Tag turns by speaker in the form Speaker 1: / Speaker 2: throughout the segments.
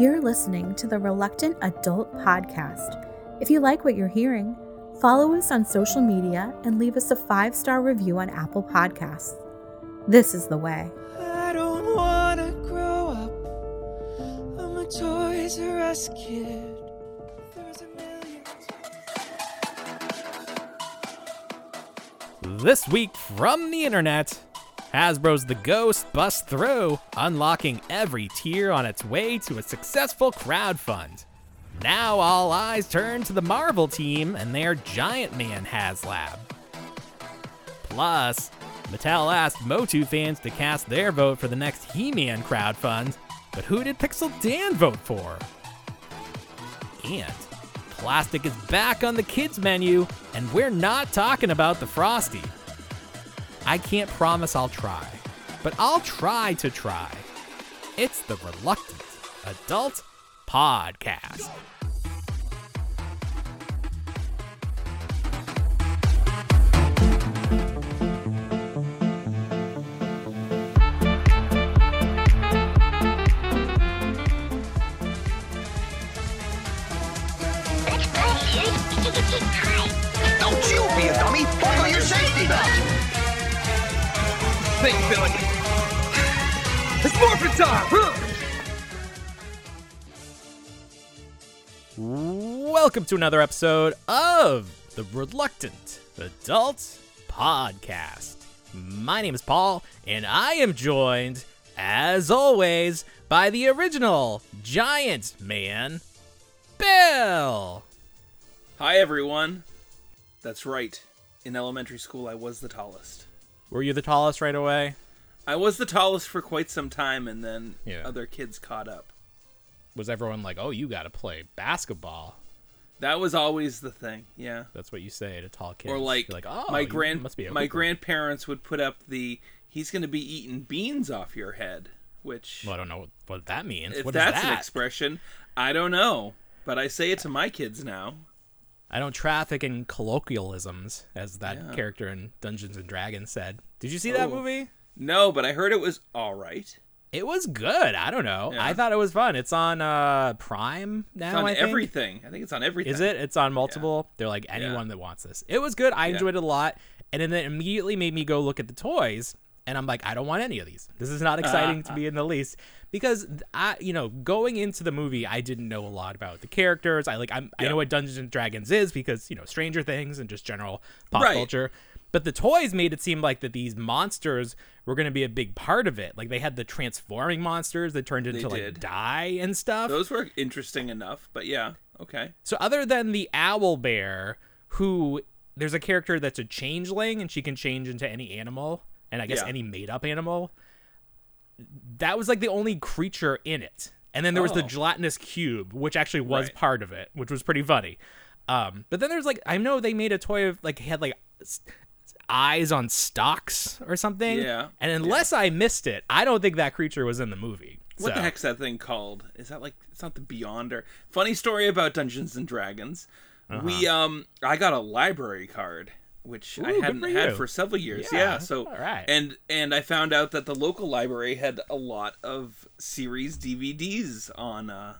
Speaker 1: You're listening to the Reluctant Adult Podcast. If you like what you're hearing, follow us on social media and leave us a five star review on Apple Podcasts. This is the way.
Speaker 2: I don't wanna grow up. I'm a Toys R Us kid. There's a million.
Speaker 3: This week from the internet, Hasbro's The Ghost busts through, unlocking every tier on its way to a successful crowdfund. Now all eyes turn to the Marvel team and their Giant Man HasLab. Plus, Mattel asked Motu fans to cast their vote for the next He-Man crowdfund, but who did Pixel Dan vote for? And plastic is back on the kids menu, and we're not talking about the Frosty. I can't promise I'll try, but I'll try to try. It's the Reluctant Adult Podcast.
Speaker 4: Don't you be a dummy! Buckle your safety belt! Think, Billy. It's morphin' time! Huh?
Speaker 3: Welcome to another episode of the Reluctant Adult Podcast. My name is Paul, and I am joined, as always, by the original Giant Man, Bill.
Speaker 5: Hi, everyone. That's right. In elementary school, I was the tallest.
Speaker 3: Were you the tallest right away?
Speaker 5: I was the tallest for quite some time, and then
Speaker 3: Yeah.
Speaker 5: other kids caught up.
Speaker 3: Was everyone like, "Oh, you got to play basketball"?
Speaker 5: That was always the thing, yeah.
Speaker 3: That's what you say to tall kids.
Speaker 5: Or like,
Speaker 3: You're like, "Oh,
Speaker 5: my grand
Speaker 3: must be
Speaker 5: my grandparents would put up the "He's going to be eating beans off your head," which,
Speaker 3: Well, I don't know what, what that means.
Speaker 5: if
Speaker 3: What is
Speaker 5: that's
Speaker 3: that?
Speaker 5: an expression, I don't know, but I say it to my kids now.
Speaker 3: I don't traffic in colloquialisms, as that
Speaker 5: Yeah.
Speaker 3: character in Dungeons and Dragons said. Did you see that
Speaker 5: Oh.
Speaker 3: movie?
Speaker 5: No, but I heard it was all right.
Speaker 3: It was good. I don't know.
Speaker 5: Yeah.
Speaker 3: I thought it was fun. It's on uh Prime now.
Speaker 5: It's on
Speaker 3: I think.
Speaker 5: everything. I think it's on everything.
Speaker 3: Is it? It's on multiple. They're like anyone that wants this. It was good. I enjoyed it a lot, and then it immediately made me go look at the toys, and I'm like, I don't want any of these. This is not uh-huh. exciting to me in the least because I, you know, going into the movie, I didn't know a lot about the characters. I like, I'm, I know what Dungeons and Dragons is because you know Stranger Things and just general pop
Speaker 5: Right.
Speaker 3: culture. But the toys made it seem like that these monsters were going to be a big part of it. Like they had the transforming monsters that turned into like die and stuff.
Speaker 5: Those were interesting enough, but yeah, okay.
Speaker 3: So other than the owl bear, who there's a character that's a changeling and she can change into any animal, and I guess
Speaker 5: Yeah.
Speaker 3: any made up animal. That was like the only creature in it. And then there was the
Speaker 5: Oh.
Speaker 3: gelatinous cube, which actually was
Speaker 5: Right.
Speaker 3: part of it, which was pretty funny. Um, but then there's like I know they made a toy of like had like eyes on stocks or something.
Speaker 5: Yeah.
Speaker 3: And unless I missed it, I don't think that creature was in the movie.
Speaker 5: What
Speaker 3: So-
Speaker 5: the heck's that thing called? Is that like it's not the Beyonder? Funny story about Dungeons and Dragons. We um I got a library card which I.
Speaker 3: Ooh, good
Speaker 5: hadn't
Speaker 3: for
Speaker 5: had
Speaker 3: you.
Speaker 5: for several years.
Speaker 3: Yeah,
Speaker 5: Yeah, so
Speaker 3: all right.
Speaker 5: and and I found out that the local library had a lot of series DVDs on uh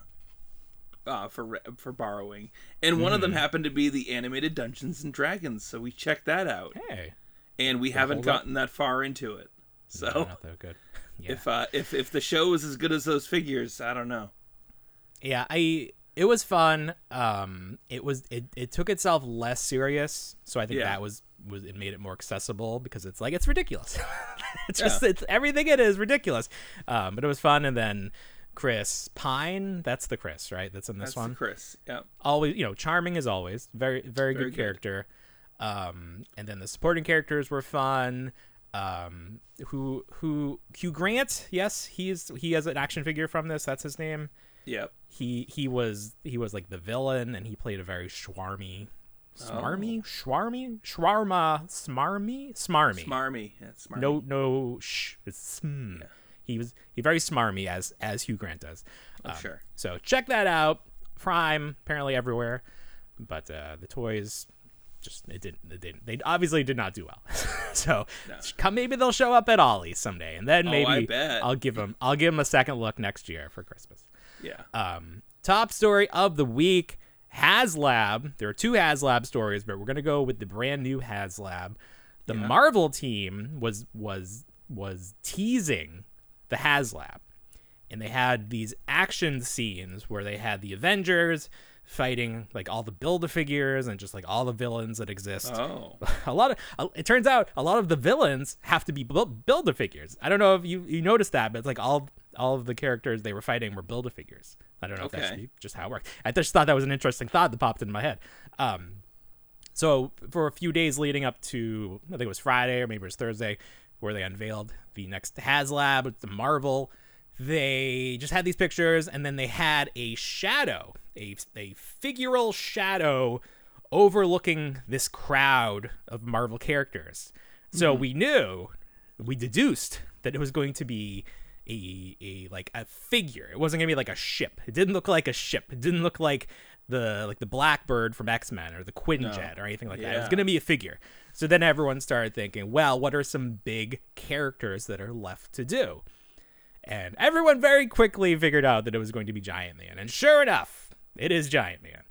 Speaker 5: uh, for for borrowing, and one
Speaker 3: Hmm.
Speaker 5: of them happened to be the animated Dungeons and Dragons. So we checked that out,
Speaker 3: Hey,
Speaker 5: and we haven't
Speaker 3: hold up?
Speaker 5: gotten that far into it. So
Speaker 3: not that good. Yeah.
Speaker 5: if uh, if if the show is as good as those figures, I don't know.
Speaker 3: yeah i it was fun. Um it was it, it took itself less serious. So i think
Speaker 5: Yeah.
Speaker 3: that was was it made it more accessible because it's like it's ridiculous. It's just it's everything it is ridiculous. Um but it was fun. And then chris pine that's the chris right? That's in this
Speaker 5: That's
Speaker 3: one.
Speaker 5: Chris. Yeah.
Speaker 3: always you know charming as always. Very very,
Speaker 5: Very
Speaker 3: good
Speaker 5: good.
Speaker 3: character. Um and then the supporting characters were fun. Um who who hugh grant yes he's he has an action figure from this. That's his name
Speaker 5: Yep.
Speaker 3: he he was he was like the villain and he played a very schwarmy
Speaker 5: Oh.
Speaker 3: smarmy schwarmy schwarma smarmy smarmy
Speaker 5: Smarmy. Yeah, smarmy.
Speaker 3: no no sh it's sm. he was he very smarmy as as hugh grant does
Speaker 5: Oh,
Speaker 3: Um,
Speaker 5: sure.
Speaker 3: so check that out prime apparently everywhere but uh the toys just it didn't it didn't they obviously did not do well so come maybe they'll show up at ollie's someday and then
Speaker 5: Oh,
Speaker 3: maybe
Speaker 5: bet.
Speaker 3: i'll give them i'll give them a second look next year for christmas
Speaker 5: Yeah.
Speaker 3: Um, top story of the week HasLab. There are two HasLab stories, but we're gonna go with the brand new HasLab. The Marvel team was was was teasing the HasLab, and they had these action scenes where they had the Avengers fighting like all the build a figures and just like all the villains that exist.
Speaker 5: Oh.
Speaker 3: A lot of it turns out a lot of the villains have to be build a figures. I don't know if you you noticed that, but it's like all all of the characters they were fighting were build a figures. I don't know if that's just how it worked. I just thought that was an interesting thought that popped into my head. Um, so for a few days leading up to I think it was Friday or maybe it was Thursday, where they unveiled the next HasLab, the Marvel. They just had these pictures, and then they had a shadow, a a figural shadow overlooking this crowd of Marvel characters. So we knew, we deduced that it was going to be a a like a figure. It wasn't gonna be like a ship. It didn't look like a ship. It didn't look like the like the Blackbird from X Men or the Quinjet or anything like that. It was gonna be a figure. So then everyone started thinking, well, what are some big characters that are left to do? And everyone very quickly figured out that it was going to be Giant Man. And sure enough, it is Giant Man.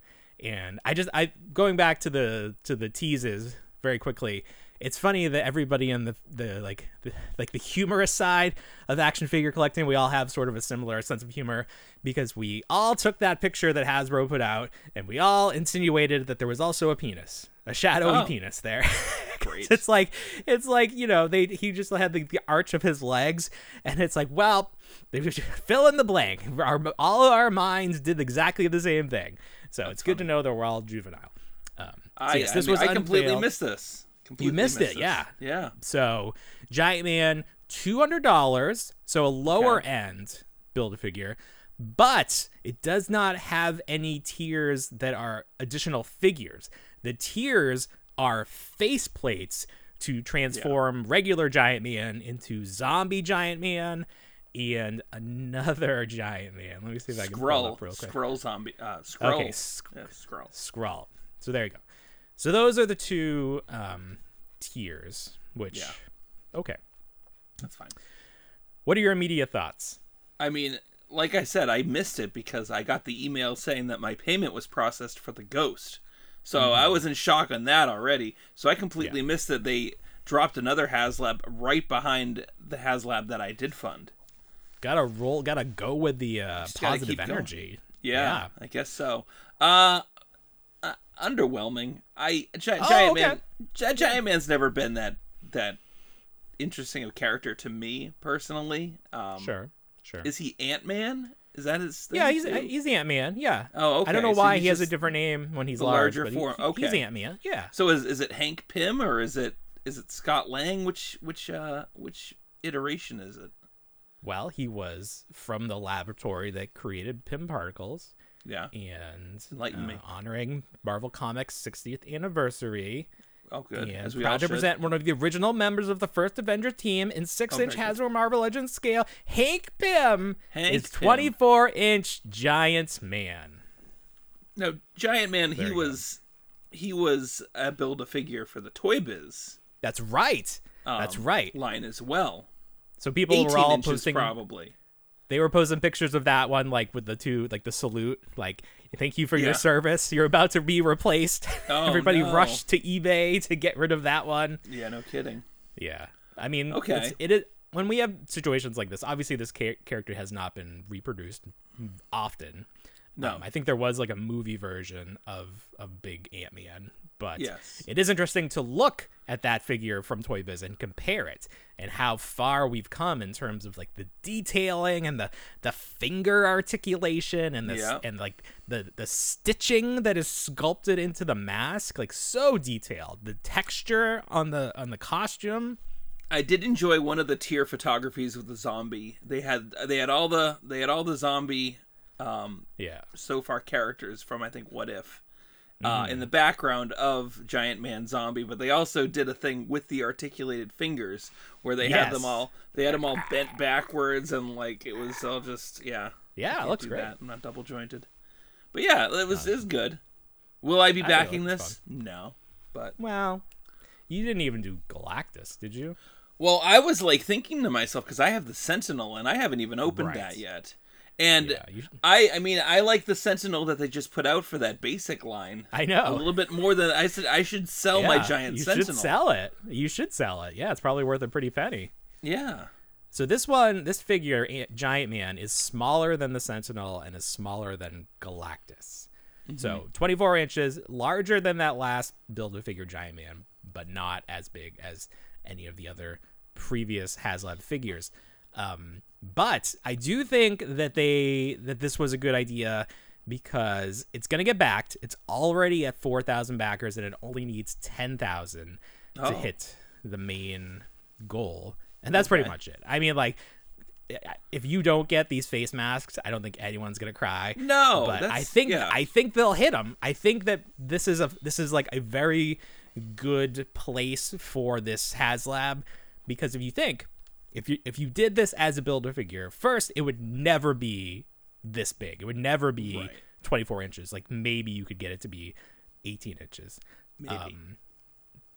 Speaker 3: And I just I going back to the to the teases very quickly. It's funny that everybody in the the like the, like the humorous side of action figure collecting, we all have sort of a similar sense of humor because we all took that picture that Hasbro put out and we all insinuated that there was also a penis, a shadowy
Speaker 5: Oh.
Speaker 3: penis there.
Speaker 5: Great.
Speaker 3: it's like it's like you know they he just had the, the arch of his legs and it's like well they just fill in the blank our, all of our minds did exactly the same thing so it's good to know that we're all juvenile um, so
Speaker 5: I,
Speaker 3: yes,
Speaker 5: I,
Speaker 3: this
Speaker 5: mean,
Speaker 3: was
Speaker 5: I completely missed this. Completely
Speaker 3: missed it,
Speaker 5: this.
Speaker 3: yeah.
Speaker 5: Yeah.
Speaker 3: so giant man $200 so a lower
Speaker 5: Okay.
Speaker 3: end build a figure but it does not have any tiers that are additional figures the tiers are face plates to transform regular giant man into zombie giant man and another giant man let me see if i can pull
Speaker 5: Skrull.
Speaker 3: up real quick
Speaker 5: Skrull zombie. Uh, Skrull.
Speaker 3: Okay, sk-
Speaker 5: Yeah, Skrull.
Speaker 3: scroll. So there you go. So those are the two um, tiers. Which,
Speaker 5: Yeah.
Speaker 3: okay.
Speaker 5: That's fine.
Speaker 3: What are your immediate thoughts?
Speaker 5: I mean, like I said, I missed it because I got the email saying that my payment was processed for the ghost. So I was in shock on that already. So I completely missed that they dropped another HasLab right behind the HasLab that I did fund.
Speaker 3: Gotta roll. Gotta go with the uh, positive energy.
Speaker 5: Yeah, I guess so. Uh, uh underwhelming. I Gi-
Speaker 3: Oh,
Speaker 5: Giant
Speaker 3: okay.
Speaker 5: Man. Gi- Giant Man's never been that that interesting of character to me personally. Um,
Speaker 3: Sure. Sure.
Speaker 5: Is he Ant Man? Is that his? Thing
Speaker 3: yeah, he's
Speaker 5: too?
Speaker 3: he's Ant Man. Yeah.
Speaker 5: Oh, okay.
Speaker 3: I don't know
Speaker 5: so
Speaker 3: why he has a different name when he's large,
Speaker 5: larger
Speaker 3: he-
Speaker 5: form.
Speaker 3: he- he's Ant Man. Yeah.
Speaker 5: So is is it Hank Pym or is it is it Scott Lang? Which which uh which iteration is it?
Speaker 3: Well, he was from the laboratory that created Pym particles.
Speaker 5: Yeah.
Speaker 3: and
Speaker 5: Enlighten
Speaker 3: uh,
Speaker 5: me.
Speaker 3: honoring Marvel Comics 60th anniversary.
Speaker 5: Oh, good.
Speaker 3: And
Speaker 5: As we
Speaker 3: proud to
Speaker 5: should.
Speaker 3: present one of the original members of the first Avenger team in six-inch
Speaker 5: Oh,
Speaker 3: Hasbro Marvel Legends scale. Hank Pym
Speaker 5: Hank
Speaker 3: is 24-inch Giant Man.
Speaker 5: No, Giant Man.
Speaker 3: There
Speaker 5: he
Speaker 3: you go.
Speaker 5: was he was a build a figure for the Toy Biz
Speaker 3: That's right. That's
Speaker 5: um,
Speaker 3: right.
Speaker 5: line as well.
Speaker 3: So people were all posting.
Speaker 5: probably.
Speaker 3: They were posting pictures of that one, like with the two, like the salute, like "Thank you for
Speaker 5: Yeah.
Speaker 3: your service. You're about to be replaced."
Speaker 5: Oh,
Speaker 3: Everybody
Speaker 5: no.
Speaker 3: rushed to eBay to get rid of that one.
Speaker 5: Yeah, no kidding.
Speaker 3: Yeah, I mean,
Speaker 5: Okay.
Speaker 3: it's, it is when we have situations like this. Obviously, this cha- character has not been reproduced often.
Speaker 5: No.
Speaker 3: Um, I think there was like a movie version of of Big Ant Man, but
Speaker 5: Yes.
Speaker 3: it is interesting to look at that figure from Toy Biz and compare it and how far we've come in terms of like the detailing and the the finger articulation and the s-
Speaker 5: Yeah.
Speaker 3: and like the the stitching that is sculpted into the mask like so detailed the texture on the on the costume
Speaker 5: I did enjoy one of the tier photographies with the zombie. They had they had all the they had all the zombie um
Speaker 3: yeah
Speaker 5: so far characters from I think What If uh,
Speaker 3: Mm-hmm.
Speaker 5: in the background of Giant Man Zombie, but they also did a thing with the articulated fingers where they had them all they had them all bent backwards and like it was all just yeah.
Speaker 3: Yeah, looks great.
Speaker 5: That. I'm not double jointed, but yeah, it was was good. Will I be backing
Speaker 3: it's
Speaker 5: this? No, but
Speaker 3: well you didn't even do galactus did you
Speaker 5: Well, I was like thinking to myself because I have the Sentinel and I haven't even opened
Speaker 3: Right.
Speaker 5: that yet. And
Speaker 3: Yeah, you-
Speaker 5: I, I mean, I like the Sentinel that they just put out for that basic line.
Speaker 3: I know.
Speaker 5: a little bit more than I said. I should sell my
Speaker 3: Yeah,
Speaker 5: giant
Speaker 3: you
Speaker 5: Sentinel.
Speaker 3: should sell it. You should sell it. Yeah, it's probably worth a pretty penny.
Speaker 5: Yeah,
Speaker 3: So this one, this figure, Giant Man, is smaller than the Sentinel and is smaller than Galactus. So 24 inches, larger than that last Build-A-Figure Giant Man, but not as big as any of the other previous HasLab figures. Um, but I do think that they that this was a good idea because it's gonna get backed. It's already at 4,000 backers, and it only needs 10,000 to
Speaker 5: Oh.
Speaker 3: hit the main goal, and that's pretty much it. I mean, like if you don't get these face masks, I don't think anyone's gonna cry.
Speaker 5: No,
Speaker 3: but I think
Speaker 5: yeah.
Speaker 3: I think they'll hit them. I think that this is a this is like a very good place for this HasLab because if you think if you if you did this as a builder figure, first it would never be this big. It would never be
Speaker 5: Right.
Speaker 3: 24 inches. Like maybe you could get it to be 18 inches.
Speaker 5: maybe.
Speaker 3: Um,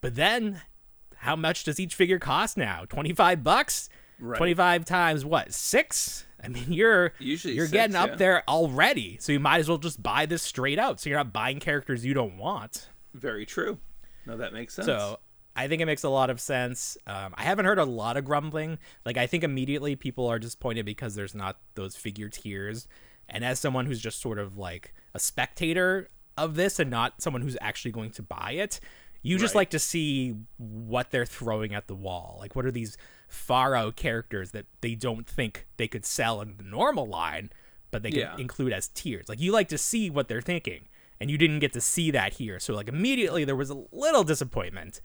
Speaker 3: But then, how much does each figure cost now? Twenty five bucks.
Speaker 5: Right.
Speaker 3: Twenty five times what? Six. I mean, you're
Speaker 5: Usually
Speaker 3: you're
Speaker 5: six,
Speaker 3: getting up
Speaker 5: yeah.
Speaker 3: there already. So you might as well just buy this straight out. So you're not buying characters you don't want.
Speaker 5: Very true. No, that makes sense.
Speaker 3: So I think it makes a lot of sense. Um, I haven't heard a lot of grumbling. Like I think immediately people are disappointed because there's not those figure tiers. And as someone who's just sort of like a spectator of this and not someone who's actually going to buy it, you just
Speaker 5: Right.
Speaker 3: like to see what they're throwing at the wall. Like what are these far out characters that they don't think they could sell in the normal line, but they can
Speaker 5: Yeah.
Speaker 3: include as tiers. Like you like to see what they're thinking, and you didn't get to see that here. So like immediately there was a little disappointment.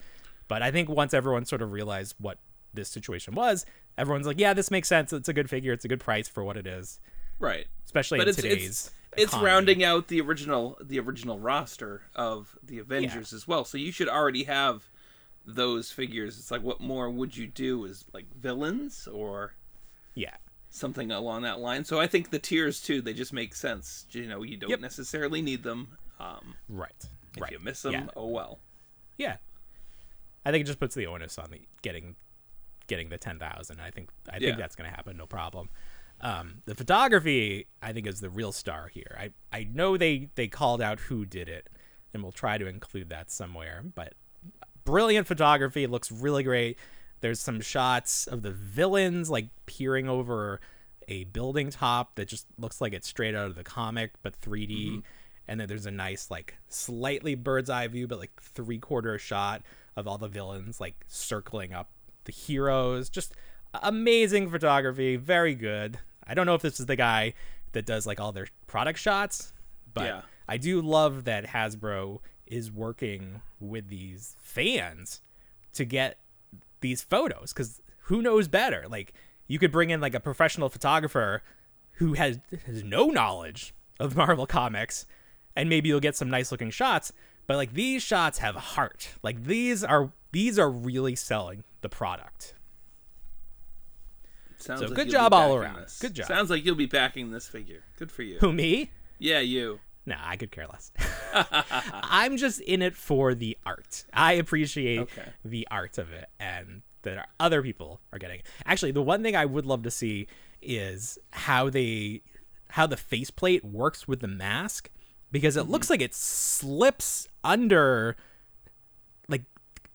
Speaker 3: But I think once everyone sort of realized what this situation was, everyone's like, yeah, this makes sense. It's a good figure. It's a good price for what it is,
Speaker 5: right.
Speaker 3: especially
Speaker 5: But
Speaker 3: in
Speaker 5: it's
Speaker 3: today's.
Speaker 5: it's it's rounding out the original the original roster of the Avengers as well. So you should already have those figures. It's like what more would you do? Is like villains or
Speaker 3: Yeah.
Speaker 5: something along that line. So I think the tiers too, they just make sense. You know, you don't
Speaker 3: Yep.
Speaker 5: necessarily need them. Um,
Speaker 3: Right.
Speaker 5: if
Speaker 3: right.
Speaker 5: you miss them,
Speaker 3: Yeah.
Speaker 5: oh well.
Speaker 3: Yeah. I think it just puts the onus on the getting getting the ten thousand. I think I
Speaker 5: Yeah.
Speaker 3: think that's gonna happen, no problem. Um, the photography I think is the real star here. I, I know they, they called out who did it, and we'll try to include that somewhere. But brilliant photography, it looks really great. There's some shots of the villains like peering over a building top that just looks like it's straight out of the comic, but 3D. And then there's a nice like slightly bird's eye view, but like three quarter shot of all the villains like circling up the heroes. Just amazing photography, very good. I don't know if this is the guy that does like all their product shots, but
Speaker 5: Yeah.
Speaker 3: I do love that Hasbro is working with these fans to get these photos because who knows better? Like you could bring in like a professional photographer who has, has no knowledge of Marvel comics, and maybe you'll get some nice looking shots. But like these shots have heart. Like these are these are really selling the product.
Speaker 5: Sounds
Speaker 3: So
Speaker 5: like
Speaker 3: good job all around.
Speaker 5: this.
Speaker 3: Good job.
Speaker 5: Sounds like you'll be backing this figure. Good for you.
Speaker 3: Who me?
Speaker 5: Yeah, you.
Speaker 3: No, I could care less. I'm just in it for the art. I appreciate
Speaker 5: Okay.
Speaker 3: the art of it and that other people are getting. it. Actually, the one thing I would love to see is how they how the faceplate works with the mask because it looks mm-hmm. like it slips under like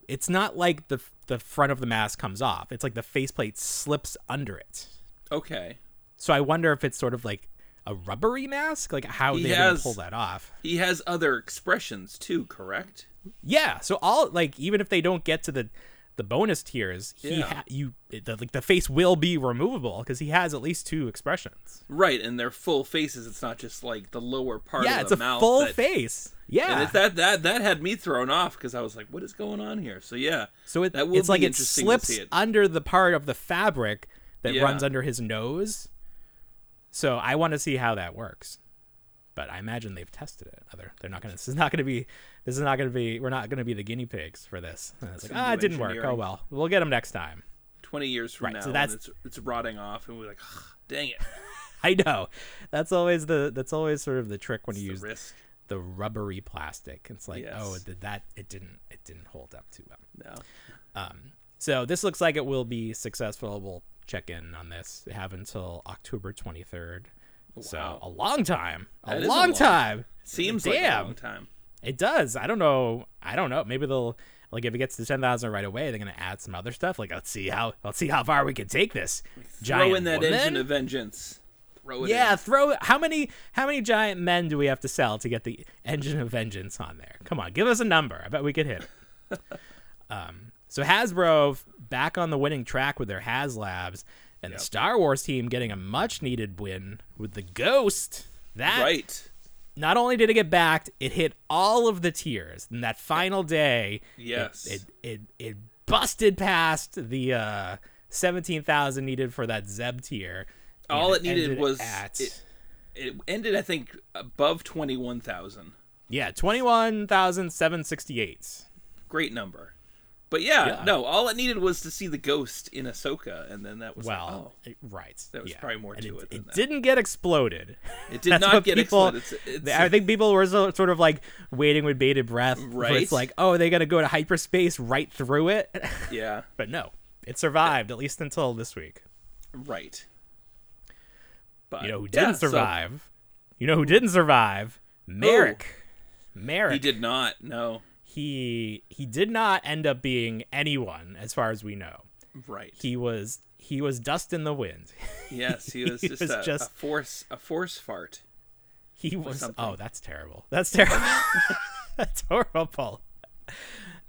Speaker 3: it's not like the the front of the mask comes off. It's like the faceplate slips under it.
Speaker 5: Okay.
Speaker 3: So I wonder if it's sort of like a rubbery mask, like how
Speaker 5: He has-
Speaker 3: pull that off.
Speaker 5: He has other expressions too, correct?
Speaker 3: Yeah, so all like even if they don't get to the the bonus tiers, he
Speaker 5: Yeah.
Speaker 3: ha- you the, like the face will be removable because he has at least two expressions.
Speaker 5: Right, and they're full faces. It's not just like the lower part
Speaker 3: yeah,
Speaker 5: of
Speaker 3: it's a
Speaker 5: mouth.
Speaker 3: full
Speaker 5: that-
Speaker 3: face.
Speaker 5: And
Speaker 3: Yeah,
Speaker 5: that that that had me thrown off because I was like, "What is going on here?" So yeah,
Speaker 3: so it,
Speaker 5: that will
Speaker 3: it's like it slips
Speaker 5: it.
Speaker 3: under the part of the fabric that
Speaker 5: Yeah.
Speaker 3: runs under his nose. So I want to see how that works. But I imagine they've tested it. Other, they're not gonna. This is not gonna be. This is not gonna be. We're not gonna be the guinea pigs for this. And it's like, ah, it didn't work. Oh well, we'll get them next time.
Speaker 5: Twenty years from
Speaker 3: Right,
Speaker 5: now,
Speaker 3: so that's-
Speaker 5: it's it's rotting off, and we're like, "Dang it!"
Speaker 3: I know. That's always the. That's always sort of the trick when
Speaker 5: It's
Speaker 3: you use
Speaker 5: risk.
Speaker 3: the rubbery plastic. It's like, oh, did that? It didn't. It didn't hold up too well.
Speaker 5: No,
Speaker 3: Um, so this looks like it will be successful. We'll check in on this. We have until October 23rd So
Speaker 5: Wow.
Speaker 3: a long time, a
Speaker 5: is a
Speaker 3: long
Speaker 5: long-
Speaker 3: time.
Speaker 5: Seems like a
Speaker 3: Damn.
Speaker 5: long time.
Speaker 3: It does. I don't know. I don't know. Maybe they'll like if it gets to ten thousand right away, they're gonna add some other stuff. Like let's see how let's see how far we can take this. Giant
Speaker 5: Throw in that
Speaker 3: woman?
Speaker 5: engine of vengeance. Throw it
Speaker 3: Yeah,
Speaker 5: in.
Speaker 3: throw how many how many giant men do we have to sell to get the engine of vengeance on there? Come on, give us a number. I bet we could hit it. um, so Hasbro back on the winning track with their HasLabs, and the Star Wars team getting a much needed win with the Ghost. That
Speaker 5: Right.
Speaker 3: not only did it get backed, it hit all of the tiers. And that final day,
Speaker 5: Yes.
Speaker 3: it it it, busted past the uh, seventeen thousand needed for that Zeb tier.
Speaker 5: All it needed was
Speaker 3: at
Speaker 5: it, it ended, I think, above twenty one thousand.
Speaker 3: yeah twenty one thousand seven sixty eight.
Speaker 5: Great number. But yeah,
Speaker 3: Yeah.
Speaker 5: no, all it needed was to see the ghost in Ahsoka, and then that was
Speaker 3: Well,
Speaker 5: like, oh,
Speaker 3: it- right.
Speaker 5: There was
Speaker 3: yeah.
Speaker 5: probably more
Speaker 3: And
Speaker 5: to
Speaker 3: it.
Speaker 5: it
Speaker 3: it
Speaker 5: that.
Speaker 3: didn't get exploded.
Speaker 5: it did not get
Speaker 3: people-
Speaker 5: exploded. It's, it's,
Speaker 3: I think people were so, sort of like waiting with bated breath.
Speaker 5: Right.
Speaker 3: It's like, oh, are they got to go to hyperspace right through it.
Speaker 5: yeah,
Speaker 3: but no, it survived at least until this week.
Speaker 5: right. But
Speaker 3: You know who didn't
Speaker 5: so
Speaker 3: survive? You know who didn't survive? Oh. Marrok. Marrok.
Speaker 5: he did not. No,
Speaker 3: He he did not end up being anyone, as far as we know.
Speaker 5: right.
Speaker 3: He was he was dust in the wind.
Speaker 5: yes, he was
Speaker 3: he
Speaker 5: just,
Speaker 3: was
Speaker 5: a,
Speaker 3: just-
Speaker 5: a force, a force fart.
Speaker 3: He was
Speaker 5: something.
Speaker 3: oh, that's terrible. That's terrible. that's horrible.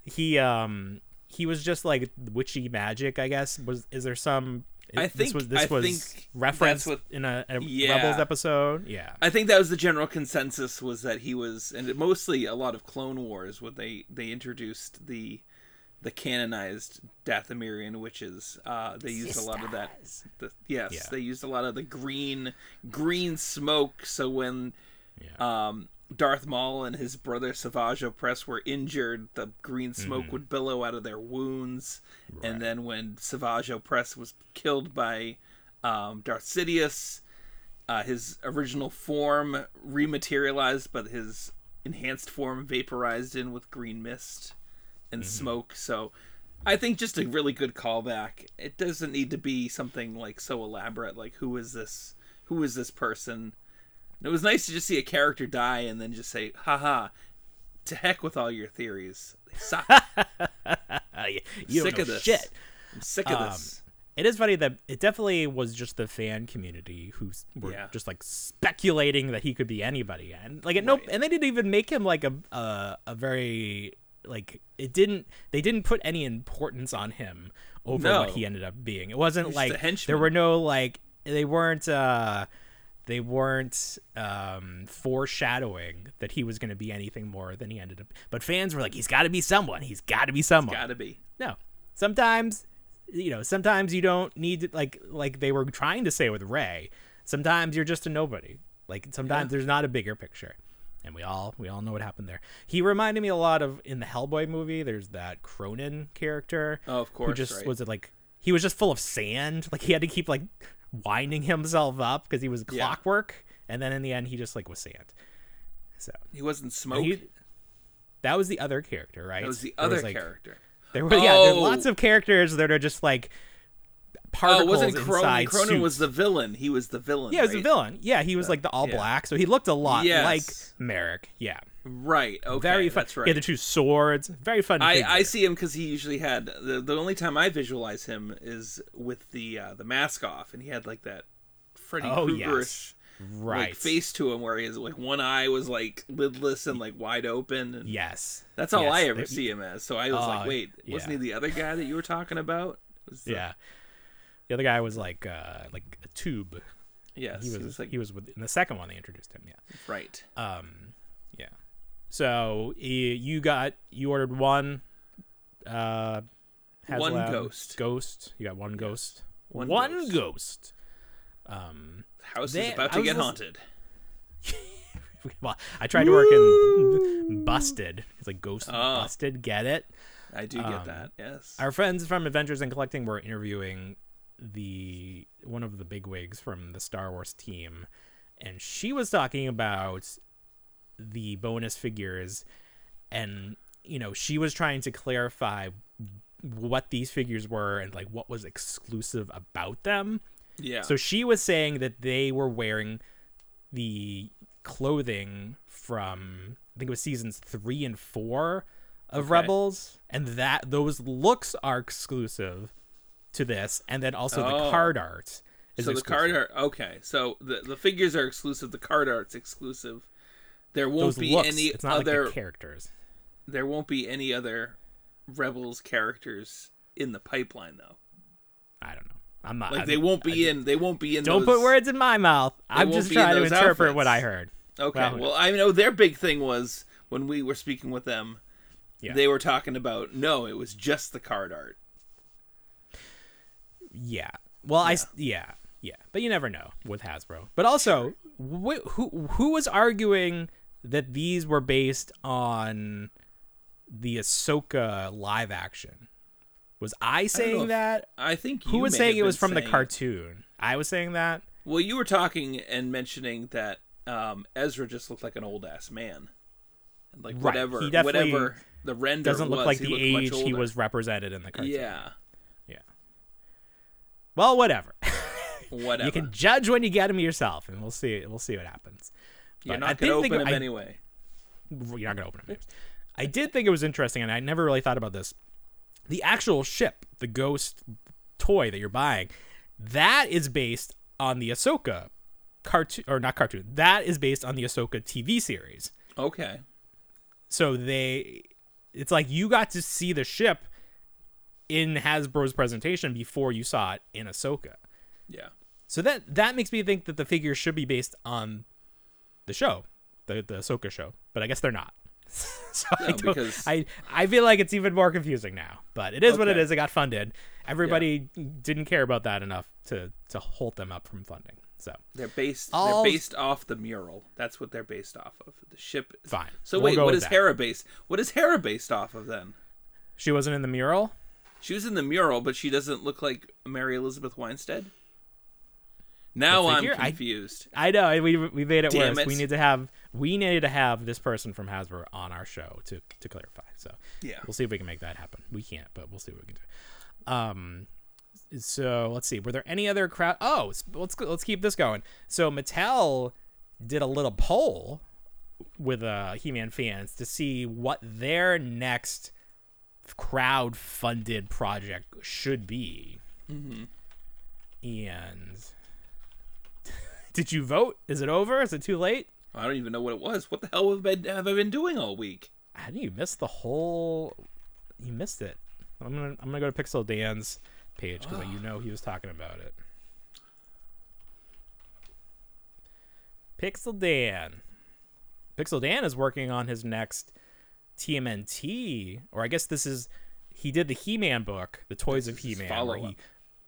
Speaker 3: He um he was just like witchy magic. I guess was is there some?
Speaker 5: I
Speaker 3: this
Speaker 5: think-
Speaker 3: was this
Speaker 5: I
Speaker 3: was
Speaker 5: think
Speaker 3: referenced
Speaker 5: what-
Speaker 3: in a, a
Speaker 5: Yeah.
Speaker 3: Rebels episode. Yeah.
Speaker 5: I think that was the general consensus was that he was, and it- mostly a lot of Clone Wars, when they they introduced the the canonized Dathomirian witches. Uh, they used a lot of that. The, yes,
Speaker 3: Yeah.
Speaker 5: they used a lot of the green green smoke. So when um, Darth Maul and his brother Savage Opress were injured, the green smoke would billow out of their wounds. And then when Savage Opress was killed by um, Darth Sidious, uh, his original form rematerialized, but his enhanced form vaporized in with green mist and smoke. So I think just a really good callback. It doesn't need to be something like so elaborate, like who is this? Who is this person? And it was nice to just see a character die and then just say, haha, to heck with all your theories. They suck.
Speaker 3: You you
Speaker 5: sick of this.
Speaker 3: shit.
Speaker 5: I'm sick of
Speaker 3: Um,
Speaker 5: this.
Speaker 3: It is funny that it definitely was just the fan community who were
Speaker 5: Yeah.
Speaker 3: just like speculating that he could be anybody, and like it no, and they didn't even make him like a a, a very like it didn't they didn't put any importance on him over what he ended up being. It wasn't
Speaker 5: He's
Speaker 3: like there were no like they weren't uh they weren't um foreshadowing that he was going to be anything more than he ended up. But fans were like, he's got to be someone. He's got to be someone.
Speaker 5: Gotta be.
Speaker 3: No. Sometimes you know, sometimes you don't need to, like like they were trying to say with Rey. Sometimes you're just a nobody. Like sometimes there's not a bigger picture. And we all we all know what happened there. He reminded me a lot of in the Hellboy movie, there's that Kroenen character.
Speaker 5: Oh, of course.
Speaker 3: Who just
Speaker 5: right.
Speaker 3: was it like he was just full of sand. Like he had to keep like winding himself up because he was
Speaker 5: Yeah.
Speaker 3: clockwork. And then in the end he just like was sand. So
Speaker 5: He wasn't smoke.
Speaker 3: he- that was the other character, right?
Speaker 5: that was the
Speaker 3: There
Speaker 5: other
Speaker 3: like,
Speaker 5: character.
Speaker 3: there were yeah, there are
Speaker 5: Oh.
Speaker 3: lots of characters that are just like
Speaker 5: Oh,
Speaker 3: particles
Speaker 5: it wasn't
Speaker 3: Kroenen.
Speaker 5: Kroenen was the villain. He was the villain.
Speaker 3: yeah, he was
Speaker 5: right?
Speaker 3: villain. Yeah, he was like the all
Speaker 5: yeah.
Speaker 3: black, so he looked a lot
Speaker 5: Yes.
Speaker 3: like Marrok. Yeah,
Speaker 5: Right. Okay.
Speaker 3: very fun.
Speaker 5: That's right.
Speaker 3: He had the two swords. Very fun.
Speaker 5: I,
Speaker 3: figure.
Speaker 5: I see him because he usually had the the only time I visualize him is with the uh, the mask off, and he had like that Freddy
Speaker 3: Oh
Speaker 5: Kruegerish
Speaker 3: yes, right.
Speaker 5: like face to him, where his like one eye was like lidless and like wide open. And
Speaker 3: Yes,
Speaker 5: that's all
Speaker 3: Yes,
Speaker 5: I ever see him as. So I was like,
Speaker 3: Oh,
Speaker 5: wait, wasn't he the other guy that you were talking about? Was the-
Speaker 3: Yeah. The other guy was like uh like a tube.
Speaker 5: Yes.
Speaker 3: He was,
Speaker 5: like
Speaker 3: he was with in the second one they introduced him. Yeah.
Speaker 5: right.
Speaker 3: Um. So you got you ordered one. Uh,
Speaker 5: One ghost.
Speaker 3: Ghost. You got one ghost.
Speaker 5: One
Speaker 3: One
Speaker 5: ghost.
Speaker 3: ghost. Um.
Speaker 5: The house
Speaker 3: They-
Speaker 5: is about to get
Speaker 3: lis-
Speaker 5: haunted.
Speaker 3: Well, I tried to work in Busted. It's like Ghost
Speaker 5: Oh.
Speaker 3: Busted. Get it?
Speaker 5: I do get
Speaker 3: Um,
Speaker 5: that. Yes.
Speaker 3: Our friends from Adventures in Collecting were interviewing the one of the bigwigs from the Star Wars team, and she was talking about the bonus figures, and you know she was trying to clarify what these figures were and like what was exclusive about them.
Speaker 5: yeah.
Speaker 3: So she was saying that they were wearing the clothing from I think it was seasons three and four of Rebels, and that those looks are exclusive to this, and then also the
Speaker 5: Oh.
Speaker 3: card art. Is
Speaker 5: so the card art. Okay, so the the figures are exclusive. The card art's exclusive. There won't be
Speaker 3: looks.
Speaker 5: any other.
Speaker 3: like characters.
Speaker 5: there won't be any other Rebels characters in the pipeline though.
Speaker 3: I don't know. I'm not.
Speaker 5: Like
Speaker 3: I-
Speaker 5: they won't
Speaker 3: I
Speaker 5: be in. They won't be in.
Speaker 3: Don't
Speaker 5: those-
Speaker 3: put words in my mouth. I'm just trying to interpret what I heard.
Speaker 5: Okay.
Speaker 3: Well,
Speaker 5: Well, I know their big thing was when we were speaking with them.
Speaker 3: Yeah.
Speaker 5: They were talking about no, it was just the card art.
Speaker 3: Yeah. Well, I s- yeah yeah, but you never know with Hasbro. But also, wh- who who was arguing that these were based on the Ahsoka live action? Was I saying
Speaker 5: if-
Speaker 3: that?
Speaker 5: I think
Speaker 3: Who was saying it was from the cartoon? I was saying that.
Speaker 5: Well, you were talking and mentioning that um, Ezra just looked like an old ass man. Like
Speaker 3: Right,
Speaker 5: whatever,
Speaker 3: he definitely
Speaker 5: whatever the render
Speaker 3: Doesn't look
Speaker 5: was,
Speaker 3: like the age he was represented in the cartoon.
Speaker 5: Yeah,
Speaker 3: Yeah. Well, whatever.
Speaker 5: whatever.
Speaker 3: you can judge when you get him yourself, and we'll see. We'll see what happens.
Speaker 5: You're not
Speaker 3: did
Speaker 5: gonna
Speaker 3: think-
Speaker 5: open him
Speaker 3: I-
Speaker 5: anyway.
Speaker 3: you're not gonna open them. I did think it was interesting, and I never really thought about this. The actual ship, the Ghost toy that you're buying, that is based on the Ahsoka cartoon, or not cartoon. That is based on the Ahsoka TV series.
Speaker 5: Okay.
Speaker 3: So they, it's like you got to see the ship in Hasbro's presentation before you saw it in Ahsoka.
Speaker 5: Yeah.
Speaker 3: So that that makes me think that the figure should be based on the show, the the Ahsoka show. But I guess they're not. so I,
Speaker 5: No,
Speaker 3: don't,
Speaker 5: because-
Speaker 3: I I feel like it's even more confusing now. But it is what it is. It got funded. Everybody didn't care about that enough to to hold them up from funding. So
Speaker 5: They're based.
Speaker 3: All-
Speaker 5: They're based off the mural. That's what they're based off of. The ship. is-
Speaker 3: Fine.
Speaker 5: So
Speaker 3: We'll
Speaker 5: wait, what is
Speaker 3: that.
Speaker 5: Hera based? What is Hera based off of then?
Speaker 3: she wasn't in the mural.
Speaker 5: She was in the mural, but she doesn't look like Mary Elizabeth Winstead. Now I'm
Speaker 3: figure? I-
Speaker 5: confused.
Speaker 3: I know we we made it
Speaker 5: Damn
Speaker 3: worse.
Speaker 5: it.
Speaker 3: We need to have we needed to have this person from Hasbro on our show to to clarify. So
Speaker 5: Yeah.
Speaker 3: we'll see if we can make that happen. We can't, but we'll see what we can do. Um, so let's see. Were there any other crowd? Oh, let's let's keep this going. So Mattel did a little poll with uh He-Man fans to see what their next crowd-funded project should be. Mm-hmm. And did you vote? Is it over? Is it too late?
Speaker 5: I don't even know what it was. What the hell have I been, have I been doing all week?
Speaker 3: How do you miss the whole? You missed it. I'm gonna I'm gonna go to Pixel Dan's page because you know he was talking about it. Pixel Dan. Pixel Dan is working on his next TMNT, or I guess this is he did the He-Man book, the Toys of
Speaker 5: This is his
Speaker 3: He-Man, where he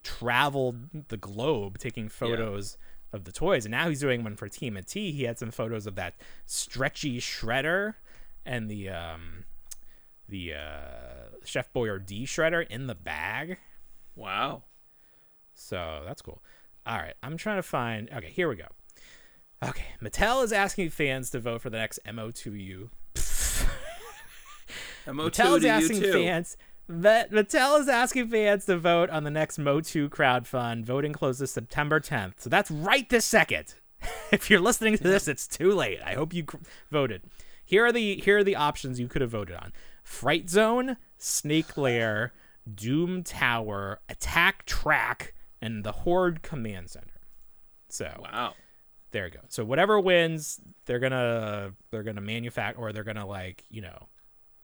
Speaker 3: traveled the globe taking photos of the toys, and now he's doing one for TMNT. He had some photos of that stretchy shredder and the um the uh Chef Boyardee shredder in the bag.
Speaker 5: Wow.
Speaker 3: So that's cool. All right, I'm trying to find. Okay, here we go. Okay, Mattel is asking fans to vote for the next MOTU.
Speaker 5: MOTU
Speaker 3: Mattel is asking fans. That Mattel is asking fans to vote on the next MOTU crowdfund. Voting closes September 10th, so that's right this second. if you're listening to this, it's too late. I hope you cr- voted. Here are the here are the options you could have voted on: Fright Zone, Snake Lair, Doom Tower, Attack Track, and the Horde Command Center. So
Speaker 5: Wow.
Speaker 3: there you go. So whatever wins, they're gonna they're gonna manufacture or they're gonna like you know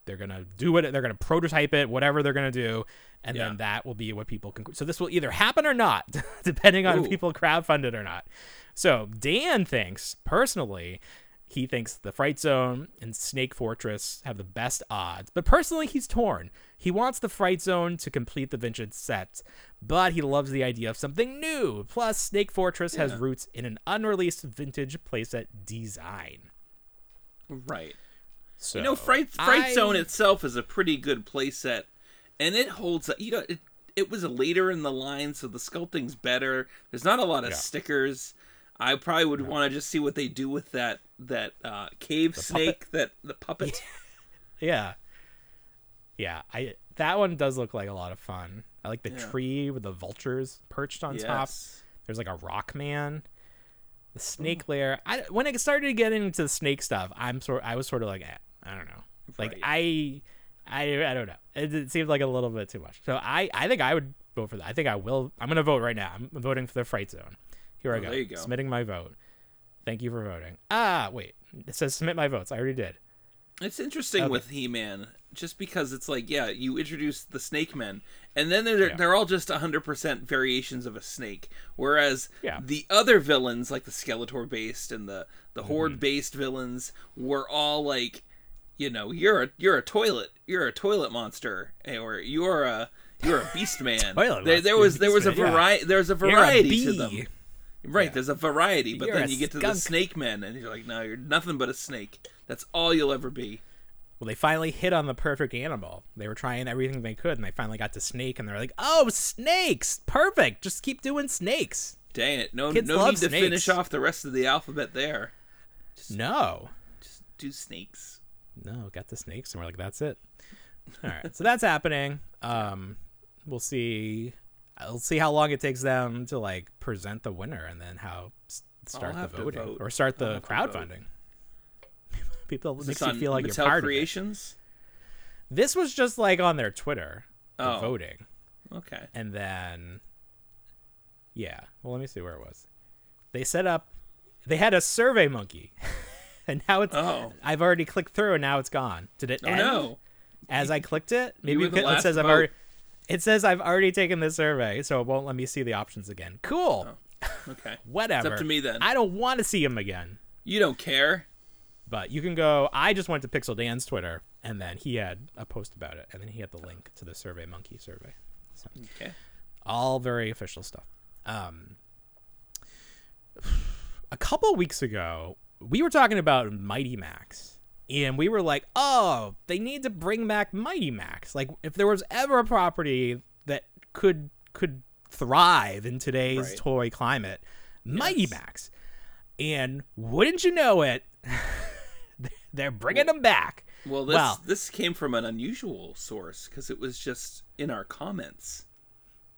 Speaker 3: they're gonna do it. They're gonna prototype it, whatever they're gonna do, and
Speaker 5: Yeah.
Speaker 3: then that will be what people can. So this will either happen or not, depending on if
Speaker 5: Ooh.
Speaker 3: people crowdfund it or not. So Dan thinks personally. He thinks the Fright Zone and Snake Fortress have the best odds, but personally, he's torn. He wants the Fright Zone to complete the vintage set, but he loves the idea of something new. Plus, Snake Fortress has roots in an unreleased vintage playset design.
Speaker 5: Right.
Speaker 3: So
Speaker 5: you know, Fright Fright
Speaker 3: I-
Speaker 5: Zone itself is a pretty good playset, and it holds. up. You know, it it was later in the line, so the sculpting's better. There's not a lot of
Speaker 3: Yeah.
Speaker 5: stickers. I probably would want to just see what they do with that that uh, cave snake, that the puppet.
Speaker 3: Yeah. Yeah, I that one does look like a lot of fun. I like the
Speaker 5: Yeah.
Speaker 3: tree with the vultures perched on top. There's like a rock man. The snake lair. I when it started to get into the snake stuff, I'm sort. I was sort of like, eh, I don't know. Like
Speaker 5: Right.
Speaker 3: I, I, I don't know. It, it seemed like a little bit too much. So I, I think I would vote for that. I think I will. I'm gonna vote right now. I'm voting for the fright zone. Here I
Speaker 5: Oh,
Speaker 3: go.
Speaker 5: there you go.
Speaker 3: Submitting my vote. Thank you for voting. Ah, wait. It says submit my votes. I already did.
Speaker 5: It's interesting
Speaker 3: Okay.
Speaker 5: with He-Man, just because it's like, yeah, you introduce the Snake Men, and then they're
Speaker 3: Yeah.
Speaker 5: they're all just hundred percent variations of a snake. Whereas
Speaker 3: Yeah.
Speaker 5: the other villains, like the Skeletor based and the the
Speaker 3: Mm-hmm.
Speaker 5: Horde based villains, were all like, you know, you're a you're a toilet, you're a toilet monster, eh, or you're a you're a beast man.
Speaker 3: Toilet
Speaker 5: there, there was there was a
Speaker 3: man, yeah.
Speaker 5: variety. There's a
Speaker 3: You're a
Speaker 5: variety to them. Right,
Speaker 3: Yeah.
Speaker 5: there's a variety, but
Speaker 3: You're
Speaker 5: then you get to the. Snake Men, and you're like, no, you're nothing but a snake. That's all you'll ever be.
Speaker 3: Well, they finally hit on the perfect animal. They were trying everything they could, and they finally got to snake, and they're like, "Oh, snakes! Perfect! Just keep doing snakes."
Speaker 5: Dang it! No,
Speaker 3: Kids
Speaker 5: no need to finish off the rest of the alphabet there.
Speaker 3: No,
Speaker 5: Just do snakes.
Speaker 3: No, got the snakes, and we're like, "That's it." All right, so that's happening. Um, we'll see. I'll see how long it takes them to like present the winner, and then how s- start the voting
Speaker 5: vote.
Speaker 3: or start the
Speaker 5: have to vote.
Speaker 3: crowdfunding. People makes you feel like
Speaker 5: Mattel
Speaker 3: you're part of it.
Speaker 5: Creations?
Speaker 3: This was just like on their Twitter, the
Speaker 5: Oh.
Speaker 3: voting.
Speaker 5: Okay.
Speaker 3: and then yeah well let me see where it was they set up they had a survey monkey and now it's
Speaker 5: Oh.
Speaker 3: i've already clicked through and now it's gone did it
Speaker 5: Oh
Speaker 3: end
Speaker 5: no!
Speaker 3: as i clicked it maybe
Speaker 5: the
Speaker 3: it, says i've already it says i've already taken this survey so it won't let me see the options again cool
Speaker 5: Okay.
Speaker 3: whatever It's up
Speaker 5: to me then.
Speaker 3: i don't want to see him again
Speaker 5: You don't care.
Speaker 3: but you can go i just went to pixel dan's twitter and then he had a post about it and then he had the link to the survey monkey survey so
Speaker 5: Okay.
Speaker 3: all very official stuff. Um, a couple weeks ago, we were talking about Mighty Max, and we were like, "Oh, they need to bring back Mighty Max. Like, if there was ever a property that could could thrive in today's
Speaker 5: Right.
Speaker 3: toy climate, Mighty Max." And wouldn't you know it, they're bringing them back.
Speaker 5: Well, this
Speaker 3: Well-
Speaker 5: this came from an unusual source because it was just in our comments.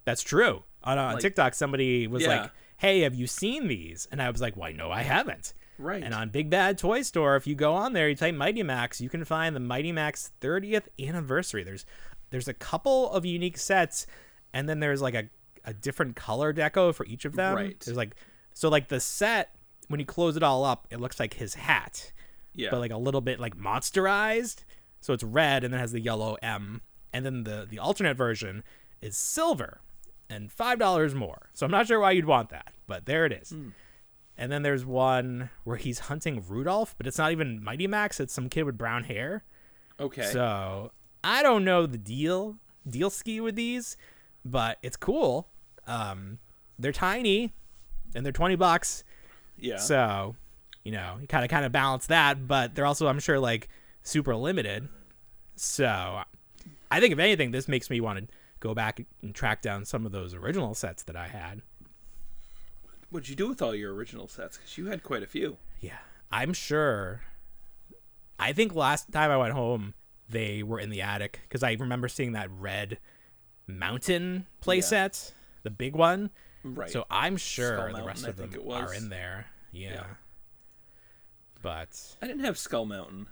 Speaker 3: That's true. On, on
Speaker 5: Like-
Speaker 3: TikTok, somebody was
Speaker 5: Yeah.
Speaker 3: like, "Hey, have you seen these?" And I was like, "Why, no, I haven't."
Speaker 5: Right.
Speaker 3: And on Big Bad Toy Store, if you go on there, you type Mighty Max, you can find the Mighty Max 30th anniversary. There's there's a couple of unique sets, and then there's like a, a different color deco for each of them.
Speaker 5: Right.
Speaker 3: There's like so like the set when you close it all up, it looks like his hat,
Speaker 5: yeah.
Speaker 3: but like a little bit like monsterized. So it's red and then has the yellow M. And then the the alternate version is silver and five dollars more. So I'm not sure why you'd want that, but there it is.
Speaker 5: Hmm.
Speaker 3: And then there's one where he's hunting Rudolph, but it's not even Mighty Max. It's some kid with brown hair.
Speaker 5: okay.
Speaker 3: So I don't know the deal deal ski with these, but it's cool. Um, they're tiny, and they're twenty bucks.
Speaker 5: yeah.
Speaker 3: So, you know, you kind of kind of balance that, but they're also, I'm sure, like super limited. So, I think if anything, this makes me want to go back and track down some of those original sets that I had.
Speaker 5: What'd you do with all your original sets? Because you had quite a few.
Speaker 3: Yeah, I'm sure. I think last time I went home, they were in the attic because I remember seeing that red mountain playset, the big one.
Speaker 5: Right.
Speaker 3: So I'm sure
Speaker 5: Skull
Speaker 3: the
Speaker 5: Mountain,
Speaker 3: rest of them are in there. Yeah.
Speaker 5: Yeah.
Speaker 3: But
Speaker 5: I didn't have Skull Mountain.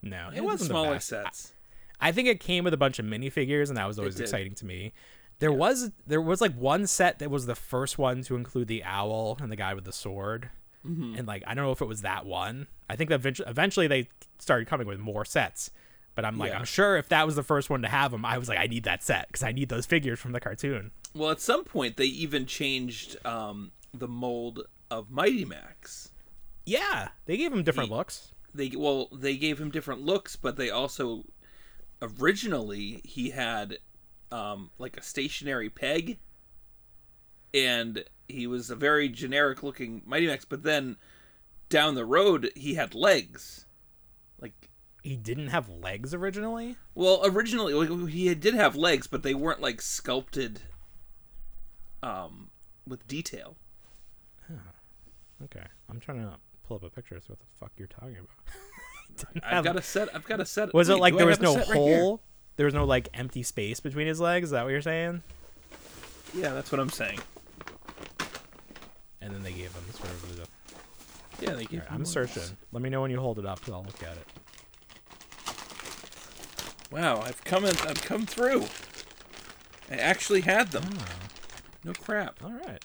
Speaker 3: no, it wasn't
Speaker 5: the
Speaker 3: the best.
Speaker 5: sets.
Speaker 3: I think it came with a bunch of minifigures, and that was always exciting to me. There was there was like one set that was the first one to include the owl and the guy with the sword,
Speaker 5: Mm-hmm.
Speaker 3: and like I don't know if it was that one. I think that eventually, eventually they started coming with more sets, but I'm like
Speaker 5: Yeah.
Speaker 3: I'm sure if that was the first one to have them, I was like I need that set because I need those figures from the cartoon.
Speaker 5: Well, at some point they even changed um, the mold of Mighty Max.
Speaker 3: Yeah, they gave him different
Speaker 5: He-
Speaker 3: looks.
Speaker 5: They well, they gave him different looks, but they also originally he had um, like a stationary peg, and he was a very generic looking Mighty Max. But then down the road he had legs, like
Speaker 3: He didn't have legs originally.
Speaker 5: Well, originally like, he did have legs, but they weren't like sculpted um with detail.
Speaker 3: Okay, I'm trying to pull up a picture. So what the fuck you're talking about?
Speaker 5: I've got a set. I've got a set.
Speaker 3: Was it like
Speaker 5: do I
Speaker 3: there was no
Speaker 5: set right
Speaker 3: hole? There was no like empty space between his legs. Is that what you're saying?
Speaker 5: Yeah, that's what I'm saying.
Speaker 3: and then they gave them sort of the.
Speaker 5: Yeah, they gave. give.
Speaker 3: I'm searching. Let me know when you hold it up, cause I'll look at it.
Speaker 5: Wow, I've come in, I've come through. I actually had them.
Speaker 3: Oh,
Speaker 5: No crap.
Speaker 3: all right.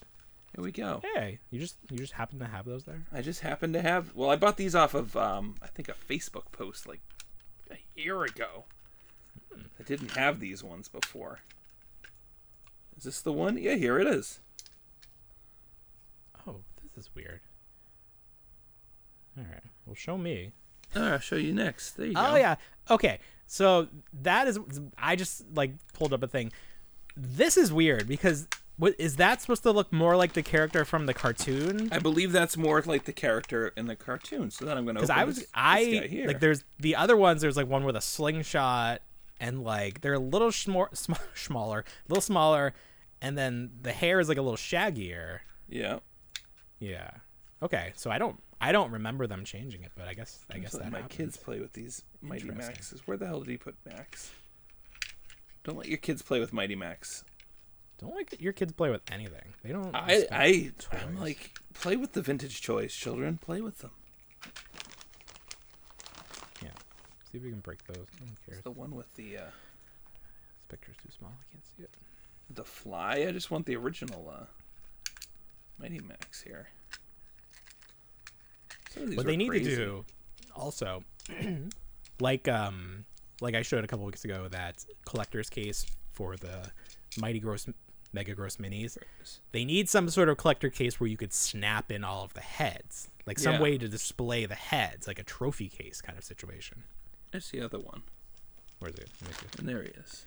Speaker 5: Here we go.
Speaker 3: Hey, you just you just happen to have those there.
Speaker 5: I just happen to have. Well, I bought these off of um, I think a Facebook post like a year ago. I didn't have these ones before. Is this the one? Yeah, here it is.
Speaker 3: Oh, this is weird. All right. Well, show me.
Speaker 5: Oh, I'll show you next. There you oh, go.
Speaker 3: Oh yeah. Okay. So that is I just like pulled up a thing. This is weird because what is that supposed to look more like the character from the cartoon?
Speaker 5: I believe that's more like the character in the cartoon. So then I'm gonna.
Speaker 3: Because I was
Speaker 5: this, this
Speaker 3: I
Speaker 5: guy here.
Speaker 3: like there's the other ones. There's like one with a slingshot and like they're a little schmor- sm- smaller, a little smaller, and then the hair is like a little shaggier.
Speaker 5: Yeah.
Speaker 3: Yeah. Okay. So I don't I don't remember them changing it, but I guess I guess that
Speaker 5: my
Speaker 3: happens.
Speaker 5: kids play with these Mighty Maxes. Where the hell did he put Max? Don't let your kids play with Mighty Max.
Speaker 3: Don't let your kids play with anything. They don't.
Speaker 5: I, I, I'm like, play with the vintage toys, children. Play with them.
Speaker 3: yeah. See if we can break those. Cares?
Speaker 5: The one with the uh,
Speaker 3: This picture's too small. I can't see it.
Speaker 5: the fly. I just want the original uh, Mighty Max here. Some of these
Speaker 3: what they need
Speaker 5: crazy.
Speaker 3: to do, also, like um, like I showed a couple weeks ago, that collector's case for the Mighty Gross Mega Gross Minis. They need some sort of collector case where you could snap in all of the heads, like some
Speaker 5: Yeah.
Speaker 3: way to display the heads, like a trophy case kind of situation.
Speaker 5: There's the other one,
Speaker 3: Where's it? Let me see.
Speaker 5: and there he is.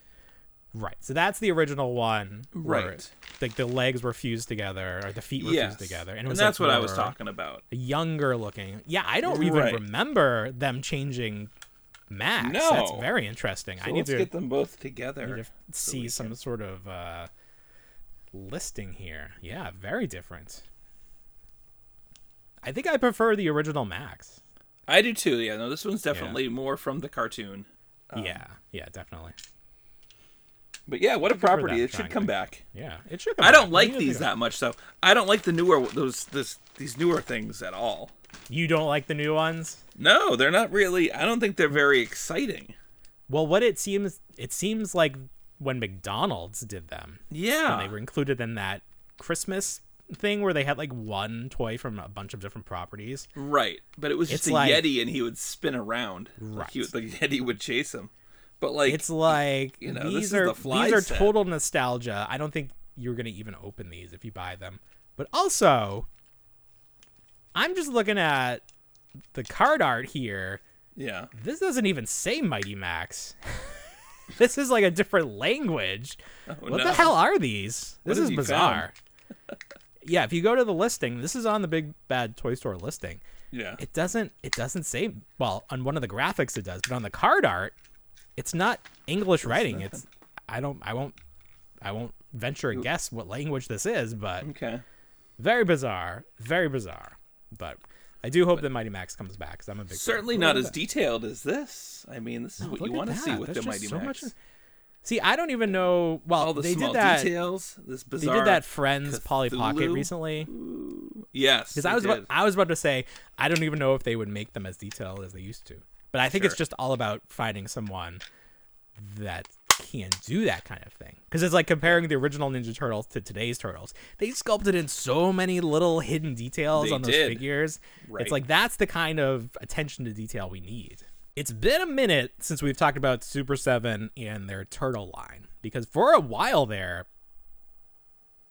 Speaker 3: Right. So that's the original one.
Speaker 5: Right.
Speaker 3: Like the legs were fused together, or the feet were
Speaker 5: Yes,
Speaker 3: fused together, and
Speaker 5: and,
Speaker 3: it was
Speaker 5: that's
Speaker 3: like
Speaker 5: what I was talking about.
Speaker 3: Younger looking. Yeah, I don't even
Speaker 5: Right.
Speaker 3: remember them changing Max.
Speaker 5: No.
Speaker 3: That's very interesting.
Speaker 5: So
Speaker 3: I need
Speaker 5: let's
Speaker 3: to,
Speaker 5: get them both together.
Speaker 3: to
Speaker 5: so
Speaker 3: see some sort of uh, listing here. Yeah, very different. I think I prefer the original Max.
Speaker 5: I do too. Yeah, no, this one's definitely more from the cartoon. Um,
Speaker 3: yeah, yeah, definitely.
Speaker 5: But yeah, what a property! It should come back.
Speaker 3: Yeah, it should.
Speaker 5: I don't
Speaker 3: back.
Speaker 5: like these that much, so I don't like the newer those this these newer things at all.
Speaker 3: You don't like the new ones?
Speaker 5: No, they're not really. I don't think they're very exciting.
Speaker 3: Well, what it seems it seems like when McDonald's did them,
Speaker 5: Yeah,
Speaker 3: they were included in that Christmas thing where they had like one toy from a bunch of different properties.
Speaker 5: right. But it was just
Speaker 3: It's
Speaker 5: a
Speaker 3: like-
Speaker 5: Yeti, and he would spin around. Like he,
Speaker 3: Right.
Speaker 5: would- the Yeti would chase him. But like,
Speaker 3: It's like
Speaker 5: you know,
Speaker 3: these are
Speaker 5: the fly
Speaker 3: these are
Speaker 5: set.
Speaker 3: total nostalgia. I don't think you're gonna even open these if you buy them. But also, I'm just looking at the card art here.
Speaker 5: yeah,
Speaker 3: This doesn't even say Mighty Max. this is like a different language.
Speaker 5: Oh,
Speaker 3: what
Speaker 5: no.
Speaker 3: the hell are these? This
Speaker 5: have
Speaker 3: is bizarre. yeah, if you go to the listing, this is on the Big Bad Toy Store listing.
Speaker 5: yeah.
Speaker 3: It doesn't it doesn't say well, on one of the graphics it does, but on the card art, it's not English writing. It's I don't I won't I won't venture a guess what language this is, but
Speaker 5: okay.
Speaker 3: very bizarre, very bizarre. But I do hope that Mighty Max comes back because I'm a big.
Speaker 5: Certainly
Speaker 3: Look
Speaker 5: not as
Speaker 3: that.
Speaker 5: detailed as this. I mean, this is
Speaker 3: No,
Speaker 5: what you want to see with
Speaker 3: There's
Speaker 5: the Mighty
Speaker 3: so
Speaker 5: Max.
Speaker 3: much- See, I don't even know. Well,
Speaker 5: All the
Speaker 3: they
Speaker 5: small
Speaker 3: did that.
Speaker 5: details. This
Speaker 3: They did that Friends Polly Pocket recently.
Speaker 5: Yes,
Speaker 3: Because I was about. I was about to say I don't even know if they would make them as detailed as they used to. But I think it's just all about finding someone that can do that kind of thing. Because it's like comparing the original Ninja Turtles to today's Turtles. They sculpted in so many little hidden details
Speaker 5: They
Speaker 3: on those
Speaker 5: did.
Speaker 3: figures.
Speaker 5: Right.
Speaker 3: It's like that's the kind of attention to detail we need. It's been a minute since we've talked about Super 7 and their turtle line. Because for a while there,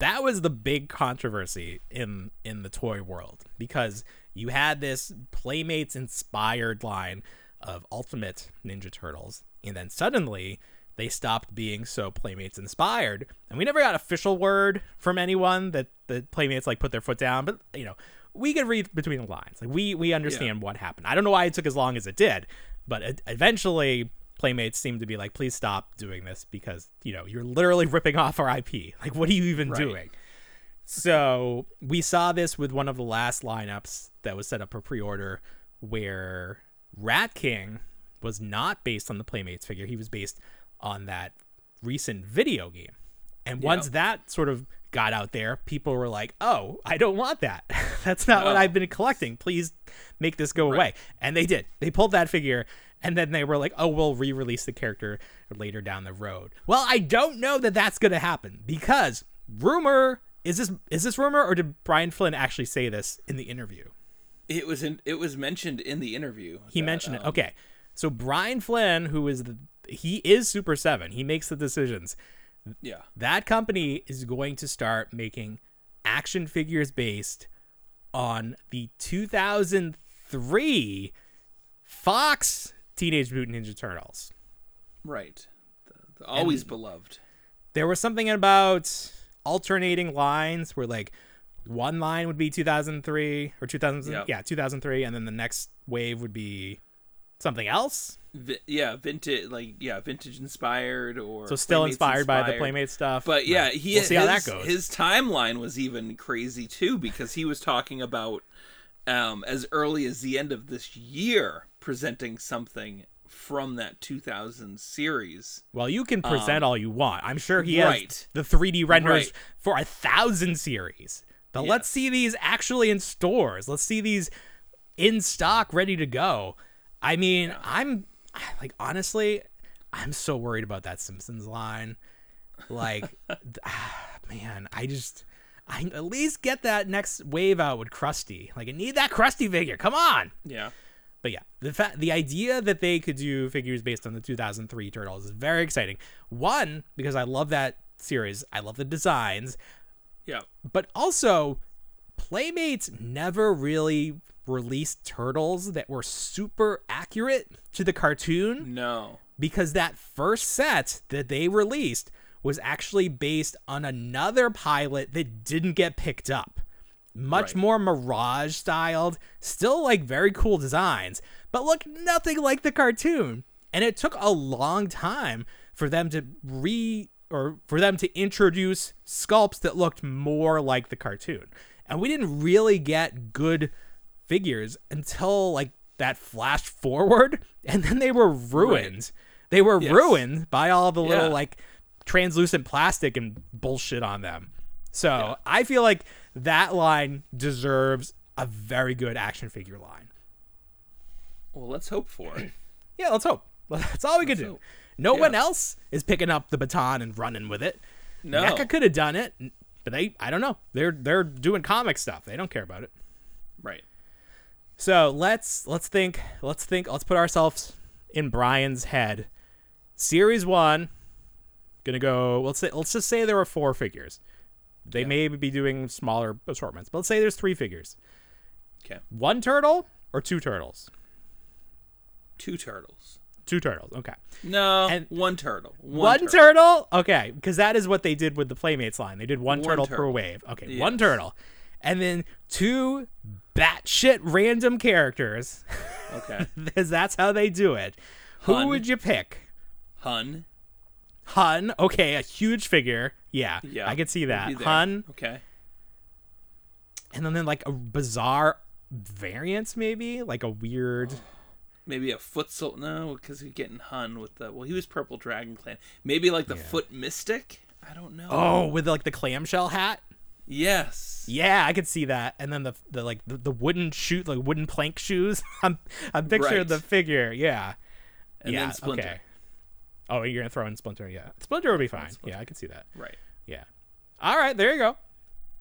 Speaker 3: that was the big controversy in in the toy world because you had this playmates inspired line of ultimate ninja turtles and then suddenly they stopped being so playmates inspired and we never got official word from anyone that the playmates like put their foot down but you know we could read between the lines like we we understand what happened i don't know why it took as long as it did but eventually playmates seemed to be like please stop doing this because you know you're literally ripping off our ip like what are you even
Speaker 5: Right.
Speaker 3: doing? So we saw this with one of the last lineups that was set up for pre-order where rat king was not based on the playmates figure. He was based on that recent video game. And once that sort of got out there, people were like, "Oh, I don't want that. That's not what
Speaker 5: Oh.
Speaker 3: I've been collecting. Please make this go away." And they did. They pulled that figure, and then they were like, "Oh, we'll re-release the character later down the road." Well, I don't know that that's going to happen because rumor is this is this rumor or did Brian Flynn actually say this in the interview?
Speaker 5: It was in. It was mentioned in the interview.
Speaker 3: He
Speaker 5: that,
Speaker 3: mentioned it.
Speaker 5: um,
Speaker 3: Okay. So Brian Flynn, who is the he is Super 7. He makes the decisions.
Speaker 5: Yeah.
Speaker 3: That company is going to start making action figures based on the 2003 Fox Teenage Mutant Ninja Turtles.
Speaker 5: Right. The, the always beloved.
Speaker 3: There was something about alternating lines where like one line would be 2003 or 2000
Speaker 5: Yep.
Speaker 3: yeah 2003 and then the next wave would be something else
Speaker 5: yeah, vintage. Like yeah, vintage inspired or
Speaker 3: so still
Speaker 5: Playmates
Speaker 3: inspired, by the playmate stuff
Speaker 5: But yeah,
Speaker 3: Right.
Speaker 5: he
Speaker 3: we'll see how that goes
Speaker 5: His timeline was even crazy too because he was talking about um, as early as the end of this year presenting something from that 2000 series.
Speaker 3: well you can present all you want i'm sure he has
Speaker 5: Um, right.
Speaker 3: the 3d renders
Speaker 5: Right.
Speaker 3: for a thousand series but let's see these actually in stores let's see these in stock ready to go i mean i'm like honestly i'm so worried about that simpsons line like ah, man i just i at least get that next wave out with krusty like i need that krusty figure come on
Speaker 5: Yeah.
Speaker 3: but yeah, the fact the idea that they could do figures based on the 2003 Turtles is very exciting. One because I love that series, I love the designs,
Speaker 5: Yeah.
Speaker 3: but also Playmates never really released turtles that were super accurate to the cartoon
Speaker 5: No.
Speaker 3: because that first set that they released was actually based on another pilot that didn't get picked up. Much
Speaker 5: Right.
Speaker 3: more Mirage styled, still like very cool designs, but look nothing like the cartoon. And it took a long time for them to re or for them to introduce sculpts that looked more like the cartoon. And we didn't really get good figures until like that flash forward and then they were ruined. They were
Speaker 5: Yes.
Speaker 3: ruined by all the little like translucent plastic and bullshit on them. So I feel like that line deserves a very good action figure line.
Speaker 5: Well, let's hope for it.
Speaker 3: Yeah, let's hope. That's all we can do.
Speaker 5: hope.
Speaker 3: No
Speaker 5: Yeah.
Speaker 3: one else is picking up the baton and running with it.
Speaker 5: No.
Speaker 3: NECA could have done it, but they I don't know. They're they're doing comic stuff. They don't care about it.
Speaker 5: Right.
Speaker 3: So let's let's think let's think let's put ourselves in Brian's head. Series one, gonna go. Let's say let's just say there were four figures. They may be doing smaller assortments, but let's say there's three figures.
Speaker 5: Okay.
Speaker 3: One turtle or two turtles?
Speaker 5: Two turtles.
Speaker 3: Two turtles. Okay.
Speaker 5: No.
Speaker 3: And-
Speaker 5: one turtle.
Speaker 3: One,
Speaker 5: turtle.
Speaker 3: turtle? Okay, because that is what they did with the Playmates line. They did one,
Speaker 5: One
Speaker 3: turtle, per wave. Okay, one turtle. And then two batshit random characters,
Speaker 5: Okay.
Speaker 3: because that's how they do it. Who would you pick?
Speaker 5: Hun.
Speaker 3: Hun. Okay, a huge figure. Yeah,
Speaker 5: Yeah.
Speaker 3: I could see that. Hun.
Speaker 5: Okay.
Speaker 3: And then, then like a bizarre variance, maybe? Like a weird. Oh.
Speaker 5: Maybe a foot sol no, because he's getting Hun with the well, he was Purple Dragon Clan. Maybe like the Foot Mystic. I don't know.
Speaker 3: Oh, with like the clamshell hat?
Speaker 5: Yes.
Speaker 3: Yeah, I could see that. And then the the like the, the wooden shoe, like wooden plank shoes. I'm I'm picturing
Speaker 5: Right.
Speaker 3: the figure. Yeah.
Speaker 5: And
Speaker 3: yeah.
Speaker 5: then Splinter.
Speaker 3: Okay. Oh, you're gonna throw in Splinter. Yeah, Splinter would be fine. Yeah, I can see that.
Speaker 5: Right.
Speaker 3: Yeah. All right, there you go.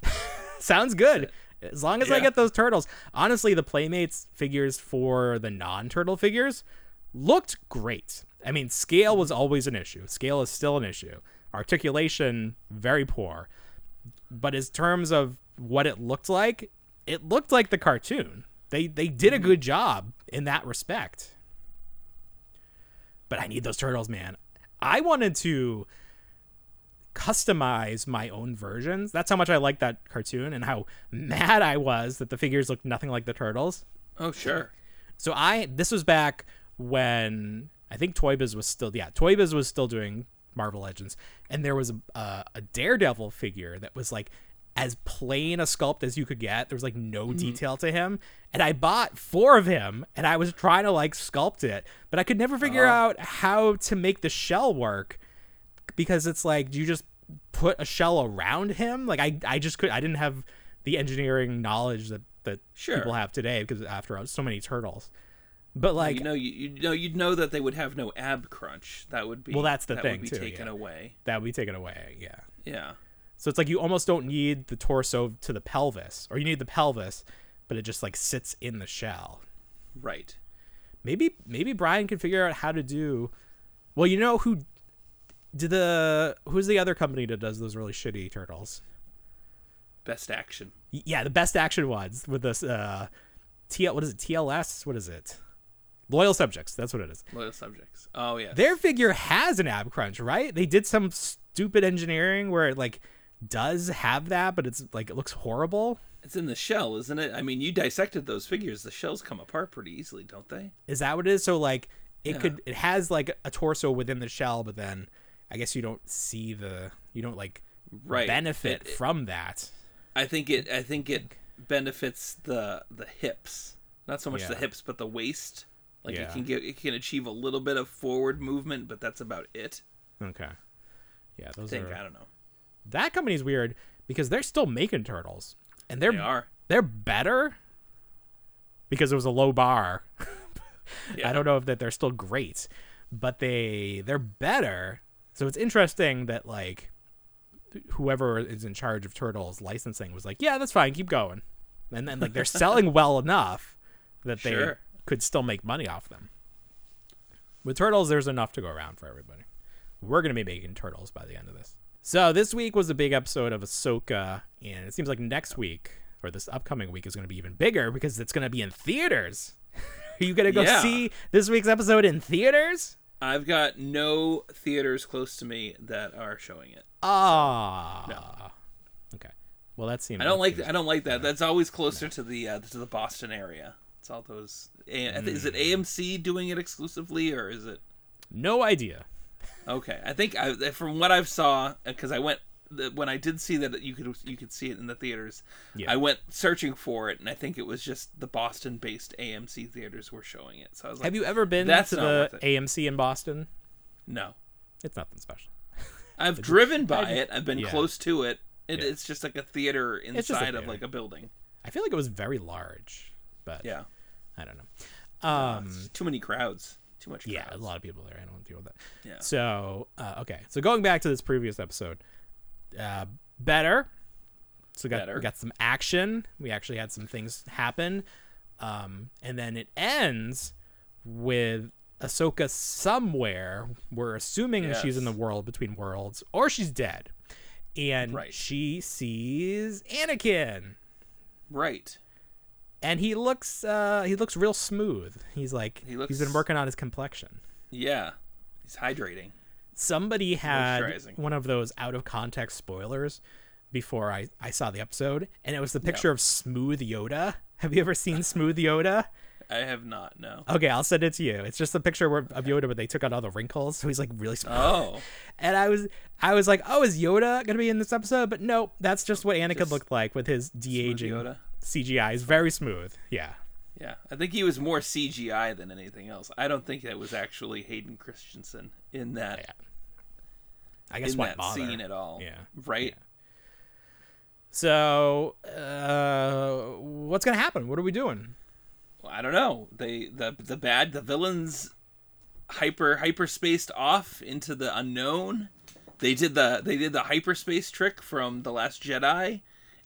Speaker 3: Sounds good. As long as I get those turtles. Honestly, the Playmates figures for the non-turtle figures looked great. I mean, scale was always an issue. Scale is still an issue. Articulation very poor. But in terms of what it looked like, it looked like the cartoon. They they did a good job in that respect. But I need those turtles, man. I wanted to customize my own versions. That's how much I like that cartoon and how mad I was that the figures looked nothing like the turtles.
Speaker 5: Oh sure.
Speaker 3: So I this was back when I think Toy Biz was still yeah Toy Biz was still doing Marvel Legends, and there was a uh, a Daredevil figure that was like as plain a sculpt as you could get. There was like no detail to him, and I bought four of him, and I was trying to like sculpt it, but I could never figure out how to make the shell work because it's like do you just put a shell around him. Like I I just could I didn't have the engineering knowledge that that
Speaker 5: Sure.
Speaker 3: people have today because after so many turtles. But like
Speaker 5: you know, you, you know, you'd know that they would have no ab crunch. That would be
Speaker 3: Well, that's the
Speaker 5: that
Speaker 3: thing,
Speaker 5: would be
Speaker 3: too,
Speaker 5: taken
Speaker 3: yeah.
Speaker 5: away.
Speaker 3: that would be taken away. Yeah.
Speaker 5: Yeah,
Speaker 3: So it's like you almost don't need the torso to the pelvis, or you need the pelvis, but it just like sits in the shell.
Speaker 5: right.
Speaker 3: Maybe maybe Brian can figure out how to do. Well, you know who did the who's the other company that does those really shitty turtles?
Speaker 5: BST
Speaker 3: AXN. Yeah, the BST AXN ones with this uh, TL. What is it? TLS? What is it? Loyal subjects. That's what it is.
Speaker 5: Loyal subjects. Oh yeah.
Speaker 3: Their figure has an ab crunch, right? They did some stupid engineering where it like does have that, but it's like it looks horrible.
Speaker 5: It's in the shell, isn't it? I mean, you dissected those figures. The shells come apart pretty easily, don't they?
Speaker 3: Is that what it is? So like it
Speaker 5: Yeah.
Speaker 3: could it has like a torso within the shell, but then I guess you don't see the you don't like
Speaker 5: Right.
Speaker 3: benefit
Speaker 5: It-
Speaker 3: from that.
Speaker 5: I think it. I think it benefits the the hips, not so much the hips, but the waist. Like
Speaker 3: Yeah.
Speaker 5: it can get, it can achieve a little bit of forward movement, but that's about it.
Speaker 3: Okay. Yeah,
Speaker 5: I think
Speaker 3: are
Speaker 5: I don't know.
Speaker 3: that company's weird because they're still making turtles and they're
Speaker 5: They are.
Speaker 3: they're better because it was a low bar.
Speaker 5: Yeah.
Speaker 3: I don't know if that they're still great, but they they're better. So it's interesting that like whoever is in charge of turtles licensing was like, yeah, that's fine, keep going, and then like they're selling well enough that they
Speaker 5: Sure.
Speaker 3: Could still make money off them. With turtles, there's enough to go around for everybody. We're gonna be making turtles by the end of this. So this week was a big episode of Ahsoka, and it seems like next week or this upcoming week is gonna be even bigger because it's gonna be in theaters. Are you gonna go
Speaker 5: Yeah.
Speaker 3: see this week's episode in theaters?
Speaker 5: I've got no theaters close to me that are showing it.
Speaker 3: Ah. No. Okay. Well, that seems.
Speaker 5: I don't like. I don't like that. That's always closer to the uh, to the Boston area. It's all those. Is
Speaker 3: Hmm.
Speaker 5: it AMC doing it exclusively, or is it?
Speaker 3: No idea.
Speaker 5: Okay, I think I, from what I've saw, because I went when I did see that you could you could see it in the theaters.
Speaker 3: Yeah.
Speaker 5: I went searching for it, and I think it was just the Boston-based AMC theaters were showing it. So I was like,
Speaker 3: Have you ever been
Speaker 5: That's
Speaker 3: to the. AMC in Boston?
Speaker 5: No,
Speaker 3: It's nothing special.
Speaker 5: I've driven by it. I've been
Speaker 3: yeah.
Speaker 5: close to it. it
Speaker 3: Yeah.
Speaker 5: It's just like a theater
Speaker 3: just a
Speaker 5: inside of
Speaker 3: theater.
Speaker 5: like a building.
Speaker 3: I feel like it was very large, but
Speaker 5: Yeah,
Speaker 3: I don't know. Um,
Speaker 5: too many crowds. Too much.
Speaker 3: yeah, a lot of people there. I don't want to deal with that.
Speaker 5: Yeah.
Speaker 3: So, uh, okay. So going back to this previous episode, uh, better. So got
Speaker 5: Better.
Speaker 3: we got some action. We actually had some things happen, um, and then it ends with Ahsoka somewhere. We're assuming she's in the world between worlds, or she's dead, and
Speaker 5: Right.
Speaker 3: she sees Anakin
Speaker 5: Right.
Speaker 3: And he looks uh he looks real smooth he's like
Speaker 5: He
Speaker 3: he's
Speaker 5: looks-
Speaker 3: been working on his complexion
Speaker 5: Yeah. He's hydrating.
Speaker 3: somebody had one of those out of context spoilers before I, I saw the episode and it was the picture of smooth yoda have you ever seen smooth yoda
Speaker 5: I have not. No.
Speaker 3: okay i'll send it to you it's just a picture where, of yoda but they took out all the wrinkles so he's like really smooth
Speaker 5: Oh.
Speaker 3: and i was i was like oh is yoda gonna be in this episode but nope that's just what anakin
Speaker 5: Just
Speaker 3: looked like with his de-aging
Speaker 5: Yoda.
Speaker 3: Cgi is very smooth yeah
Speaker 5: Yeah, I think he was more CGI than anything else. I don't think that was actually Hayden Christensen in that
Speaker 3: Yeah. i guess
Speaker 5: in
Speaker 3: why
Speaker 5: that
Speaker 3: bother?
Speaker 5: scene at all.
Speaker 3: Yeah.
Speaker 5: Right.
Speaker 3: So, uh, what's gonna happen? What are we doing?
Speaker 5: Well, I don't know. They the the bad the villains hyper hyperspaced off into the unknown. They did the they did the hyperspace trick from the Last Jedi,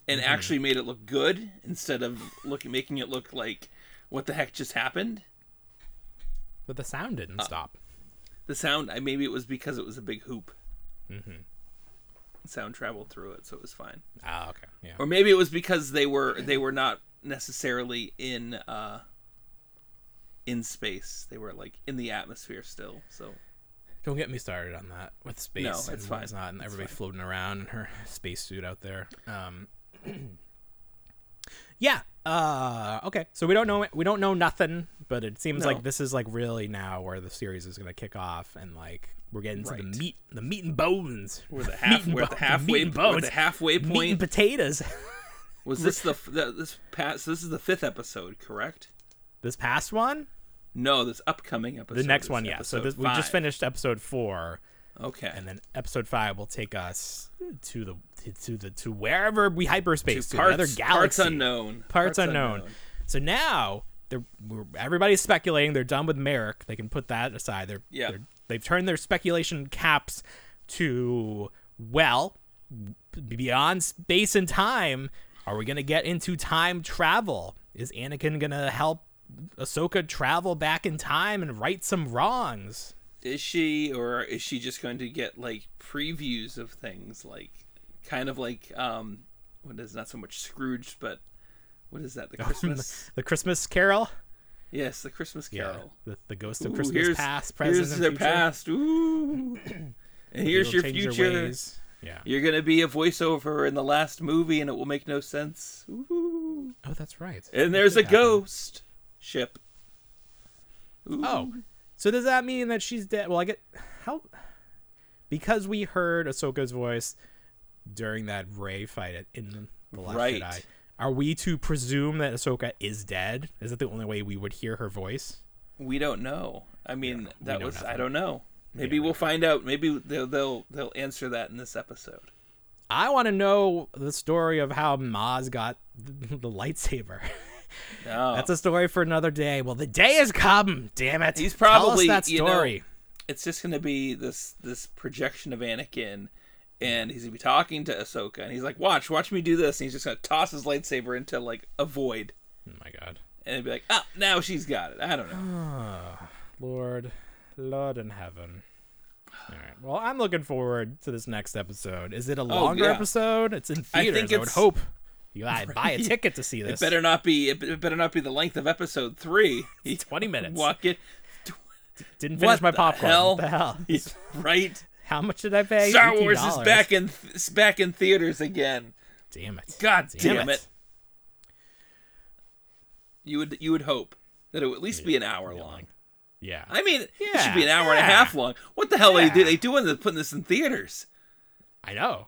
Speaker 5: and
Speaker 3: Mm-hmm.
Speaker 5: actually made it look good instead of looking making it look like what the heck just happened.
Speaker 3: But the sound
Speaker 5: Uh,
Speaker 3: didn't stop.
Speaker 5: The sound, I maybe it was because it was a big hoop. Mm-hmm. Sound traveled through it, so it was fine.
Speaker 3: Ah, okay, yeah.
Speaker 5: Or maybe it was because they were they were not necessarily in uh in space. They were like in the atmosphere still. So
Speaker 3: Don't get me started on that with space.
Speaker 5: No, it's
Speaker 3: and
Speaker 5: fine.
Speaker 3: whatnot, and
Speaker 5: It's
Speaker 3: everybody floating around in her spacesuit out there. Um, yeah. Uh, okay. So we don't know. We don't know nothing, but it seems
Speaker 5: No.
Speaker 3: like this is like really now where the series is gonna kick off, and like we're getting to the meat, the meat and bones.
Speaker 5: we're the half we're
Speaker 3: bo-
Speaker 5: the halfway we're
Speaker 3: bones.
Speaker 5: the halfway
Speaker 3: Meat and
Speaker 5: point.
Speaker 3: potatoes.
Speaker 5: Was this the, the this past? This is the fifth episode, correct?
Speaker 3: this past one.
Speaker 5: No, this upcoming episode.
Speaker 3: The next one, yeah. So this, we just finished episode four.
Speaker 5: Okay.
Speaker 3: and then episode five will take us to the to the to wherever we hyperspace to,
Speaker 5: parts,
Speaker 3: another galaxy.
Speaker 5: Parts unknown.
Speaker 3: Parts unknown. So now they're we're, everybody's speculating. They're done with Marrok. They can put that aside. They're,
Speaker 5: Yeah.
Speaker 3: they're they've turned their speculation caps to well beyond space and time. Are we gonna get into time travel? Is Anakin gonna help Ahsoka travel back in time and right some wrongs?
Speaker 5: Is she, or is she just going to get like previews of things, like kind of like um, what is not so much Scrooge, but what is that? The Christmas?
Speaker 3: The Christmas Carol.
Speaker 5: yes, the Christmas Carol.
Speaker 3: The, the ghost of
Speaker 5: Ooh,
Speaker 3: Christmas past, present,
Speaker 5: here's
Speaker 3: and
Speaker 5: their
Speaker 3: future.
Speaker 5: past. Ooh. and here's your future.
Speaker 3: Yeah.
Speaker 5: You're gonna be a voiceover in the last movie, and it will make no sense. Ooh.
Speaker 3: Oh, that's right.
Speaker 5: And there's a
Speaker 3: happen.
Speaker 5: ghost ship. Ooh.
Speaker 3: Oh, so does that mean that she's dead? Well, I get how because we heard Ahsoka's voice during that Rey fight in the Last
Speaker 5: Right.
Speaker 3: Jedi. Are we to presume that Ahsoka is dead? Is that the only way we would hear her voice?
Speaker 5: We don't know. I mean, that
Speaker 3: know
Speaker 5: was I don't know. Maybe we'll find out. Maybe they'll they'll they'll answer that in this episode.
Speaker 3: I want to know the story of how Maz got the, the lightsaber.
Speaker 5: No, oh.
Speaker 3: That's a story for another day. Well, the day has come. Damn it!
Speaker 5: He's probably,
Speaker 3: that
Speaker 5: you know,
Speaker 3: story.
Speaker 5: it's just gonna be this this projection of Anakin, and he's gonna be talking to Ahsoka, and he's like, "Watch, watch me do this," and he's just gonna toss his lightsaber into like a void,
Speaker 3: oh my God.
Speaker 5: and it'd be like, "Oh, now she's got it." I don't know.
Speaker 3: Lord, Lord in heaven. All right. Well, I'm looking forward to this next episode. Is it a oh, longer
Speaker 5: Oh, yeah.
Speaker 3: episode? It's in theaters. I,
Speaker 5: think
Speaker 3: would
Speaker 5: it's-
Speaker 3: hope. You gotta buy a ticket to see this.
Speaker 5: It better not be. It better not be the length of episode three.
Speaker 3: 20 minutes.
Speaker 5: walk it.
Speaker 3: Didn't finish
Speaker 5: What
Speaker 3: my popcorn.
Speaker 5: hell?
Speaker 3: What the hell?
Speaker 5: right.
Speaker 3: How much did I pay?
Speaker 5: Star Wars is back in is back in theaters again.
Speaker 3: Damn it.
Speaker 5: God
Speaker 3: Damn,
Speaker 5: damn
Speaker 3: it.
Speaker 5: it. You would you would hope that it would at least be an hour long.
Speaker 3: Yeah.
Speaker 5: I mean, it should be an hour and a half long. What the hell are they, they doing? They're putting this in theaters.
Speaker 3: I know.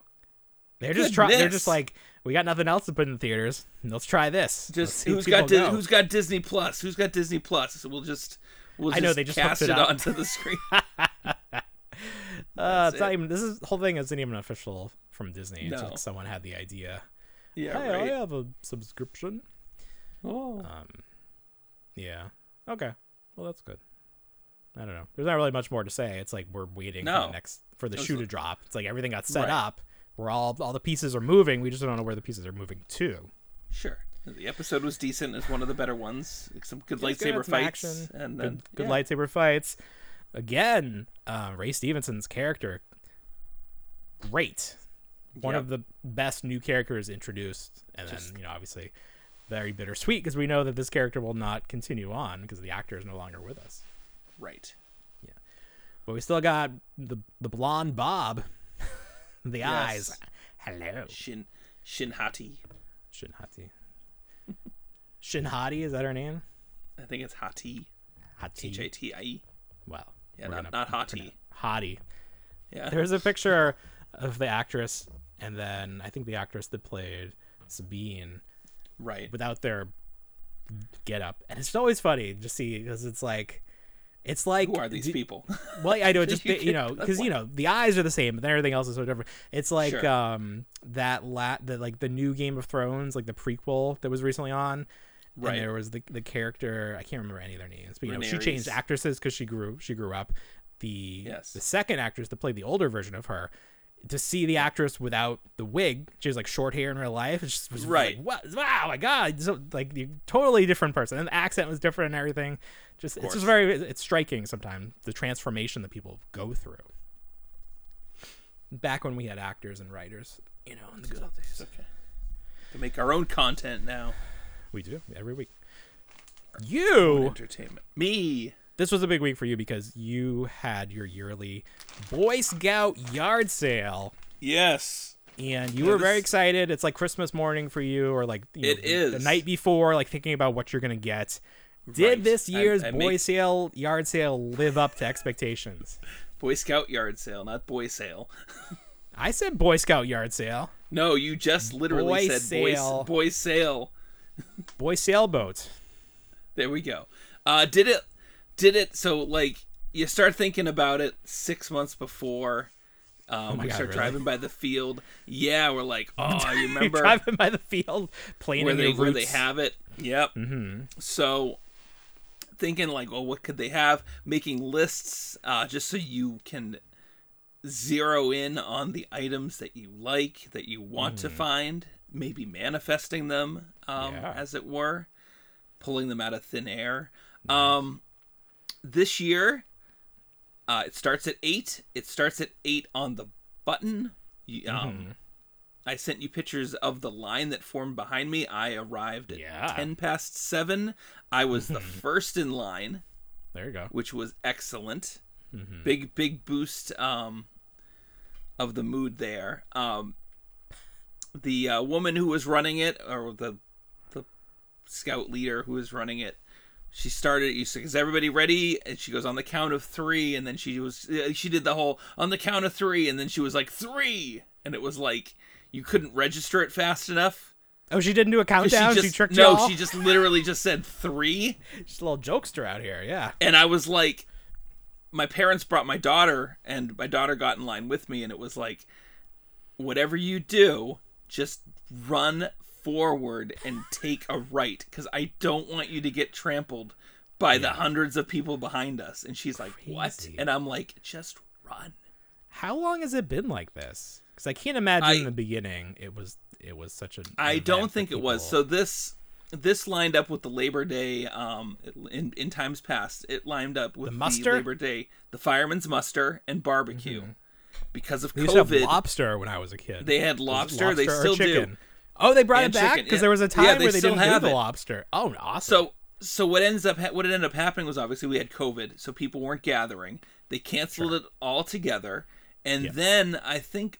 Speaker 3: They're just trying. They're just like, we got nothing else to put in theaters. Let's try this.
Speaker 5: Just who's got Di-
Speaker 3: go."
Speaker 5: who's got Disney Plus? Who's got Disney Plus? So we'll just we'll
Speaker 3: I know, they just
Speaker 5: cast
Speaker 3: it
Speaker 5: it, onto the screen.
Speaker 3: Uh, it's not even. This is, whole thing isn't even official from Disney. It's
Speaker 5: No.
Speaker 3: like someone had the idea.
Speaker 5: yeah,
Speaker 3: hey,
Speaker 5: right.
Speaker 3: I have a subscription.
Speaker 5: Oh. Um.
Speaker 3: Yeah. Okay. Well, that's good. I don't know. There's not really much more to say. It's like we're waiting for the next for the shoe
Speaker 5: li-
Speaker 3: to drop. It's like everything got set
Speaker 5: Right.
Speaker 3: up. We're all all the pieces are moving. We just don't know where the pieces are moving to.
Speaker 5: Sure. The episode was decent. It's one of the better ones. Some good
Speaker 3: It was good,
Speaker 5: lightsaber fights,
Speaker 3: action,
Speaker 5: and
Speaker 3: good,
Speaker 5: then
Speaker 3: good
Speaker 5: yeah.
Speaker 3: lightsaber fights. Again, uh, Ray Stevenson's character, great. One
Speaker 5: Yep.
Speaker 3: of the best new characters introduced, and then you know obviously very bittersweet because we know that this character will not continue on because the actor is no longer with us.
Speaker 5: Right. Yeah.
Speaker 3: But we still got the the blonde Bob, the
Speaker 5: Yes.
Speaker 3: eyes. Hello,
Speaker 5: Shin Shinhati.
Speaker 3: Shinhati. Shinhati is that her name?
Speaker 5: I think it's Hati.
Speaker 3: Hati.
Speaker 5: H A T I E.
Speaker 3: Well,
Speaker 5: Yeah,
Speaker 3: we're
Speaker 5: not,
Speaker 3: gonna
Speaker 5: not Hati.
Speaker 3: Hottie.
Speaker 5: Yeah.
Speaker 3: There's a picture of the actress, and then I think the actress that played Sabine
Speaker 5: right.
Speaker 3: without their get up, and it's always funny to see because it's like, it's like
Speaker 5: Who are these
Speaker 3: do-
Speaker 5: people?
Speaker 3: Well, I know just
Speaker 5: You
Speaker 3: you know because you know the eyes are the same, but then everything else is so different. It's like
Speaker 5: Sure.
Speaker 3: um that lat the like the new Game of Thrones, like the prequel that was recently on.
Speaker 5: Right.
Speaker 3: And there was the the character I can't remember any of their names, but you know she changed actresses because she grew she grew up. The
Speaker 5: Yes.
Speaker 3: the second actress that played the older version of her. To see the actress without the wig, she has like short hair in real life. It just was
Speaker 5: Right.
Speaker 3: Like, what? Wow, my God! So like, totally different person, and the accent was different and everything. Just it's just very it's striking sometimes the transformation that people go through. Back when we had actors and writers, you know, in the good old days.
Speaker 5: okay. To make our own content now.
Speaker 3: We do every week. You
Speaker 5: Entertainment. Me.
Speaker 3: this was a big week for you because you had your yearly Boy Scout yard sale.
Speaker 5: Yes.
Speaker 3: And you
Speaker 5: Yeah,
Speaker 3: were very excited. It's like Christmas morning for you, or like you know,
Speaker 5: It is.
Speaker 3: the night before, like thinking about what you're gonna get. Did
Speaker 5: Right.
Speaker 3: this
Speaker 5: I-
Speaker 3: year's
Speaker 5: I
Speaker 3: boy
Speaker 5: make-
Speaker 3: sale yard sale live up to expectations?
Speaker 5: Boy Scout yard sale, not boy sale.
Speaker 3: I said Boy Scout yard sale,
Speaker 5: No, you just literally
Speaker 3: Boy
Speaker 5: said
Speaker 3: sale.
Speaker 5: boy boy sale.
Speaker 3: Boy sailboat.
Speaker 5: There we go. Uh, did it? Did it? So like, you start thinking about it six months before. Um,
Speaker 3: Oh
Speaker 5: we
Speaker 3: God,
Speaker 5: start
Speaker 3: really?
Speaker 5: driving by the field. Yeah, we're like, oh, you remember
Speaker 3: driving by the field, playing
Speaker 5: where
Speaker 3: in
Speaker 5: they where they have it. Yep.
Speaker 3: Mm-hmm.
Speaker 5: So thinking like, well, what could they have? Making lists uh, just so you can zero in on the items that you like, that you want to find, maybe manifesting them, um,
Speaker 3: Yeah.
Speaker 5: as it were, pulling them out of thin air. Um, this year, uh, it starts at eight. It starts at eight on the button. You- Um, I sent you pictures of the line that formed behind me. I arrived at
Speaker 3: Yeah.
Speaker 5: 10 past 7. I was the first in line,
Speaker 3: There you go.
Speaker 5: which was excellent.
Speaker 3: Mm-hmm.
Speaker 5: Big, big boost um, of the mood there. Um, the uh, woman who was running it, or the scout leader who was running it, she started. You said, "Is everybody ready?" And she goes on the count of three, and then she was uh, she did the whole on the count of three, and then she was like three, and it was like you couldn't register it fast enough.
Speaker 3: Oh, she didn't do a countdown. She,
Speaker 5: just,
Speaker 3: tricked
Speaker 5: no,
Speaker 3: you all.
Speaker 5: she just literally just said three,
Speaker 3: She's a little jokester out here. Yeah.
Speaker 5: and I was like, my parents brought my daughter, and my daughter got in line with me, and it was like, whatever you do, just run forward and take a right, because I don't want you to get trampled by the hundreds of people behind us. And she's like, what? And I'm like, just run.
Speaker 3: How long has it been like this? Because I can't imagine
Speaker 5: I-
Speaker 3: in the beginning it was it was such a.
Speaker 5: I don't think it was. So this this lined up with the Labor Day um in in times past. It lined up with
Speaker 3: The
Speaker 5: the,
Speaker 3: muster?
Speaker 5: Labor Day, the fireman's muster and barbecue. Because of
Speaker 3: they used to have
Speaker 5: COVID,
Speaker 3: lobster when I was a kid.
Speaker 5: they had
Speaker 3: it
Speaker 5: lobster, they still do.
Speaker 3: Oh, they brought it back because there was a
Speaker 5: Yeah,
Speaker 3: time
Speaker 5: they
Speaker 3: where they
Speaker 5: still
Speaker 3: didn't do
Speaker 5: have
Speaker 3: the
Speaker 5: it.
Speaker 3: lobster. Oh, awesome.
Speaker 5: So so what ends up ha- what ended up happening was obviously we had COVID, so people weren't gathering. They canceled it all together, and
Speaker 3: Yeah.
Speaker 5: then I think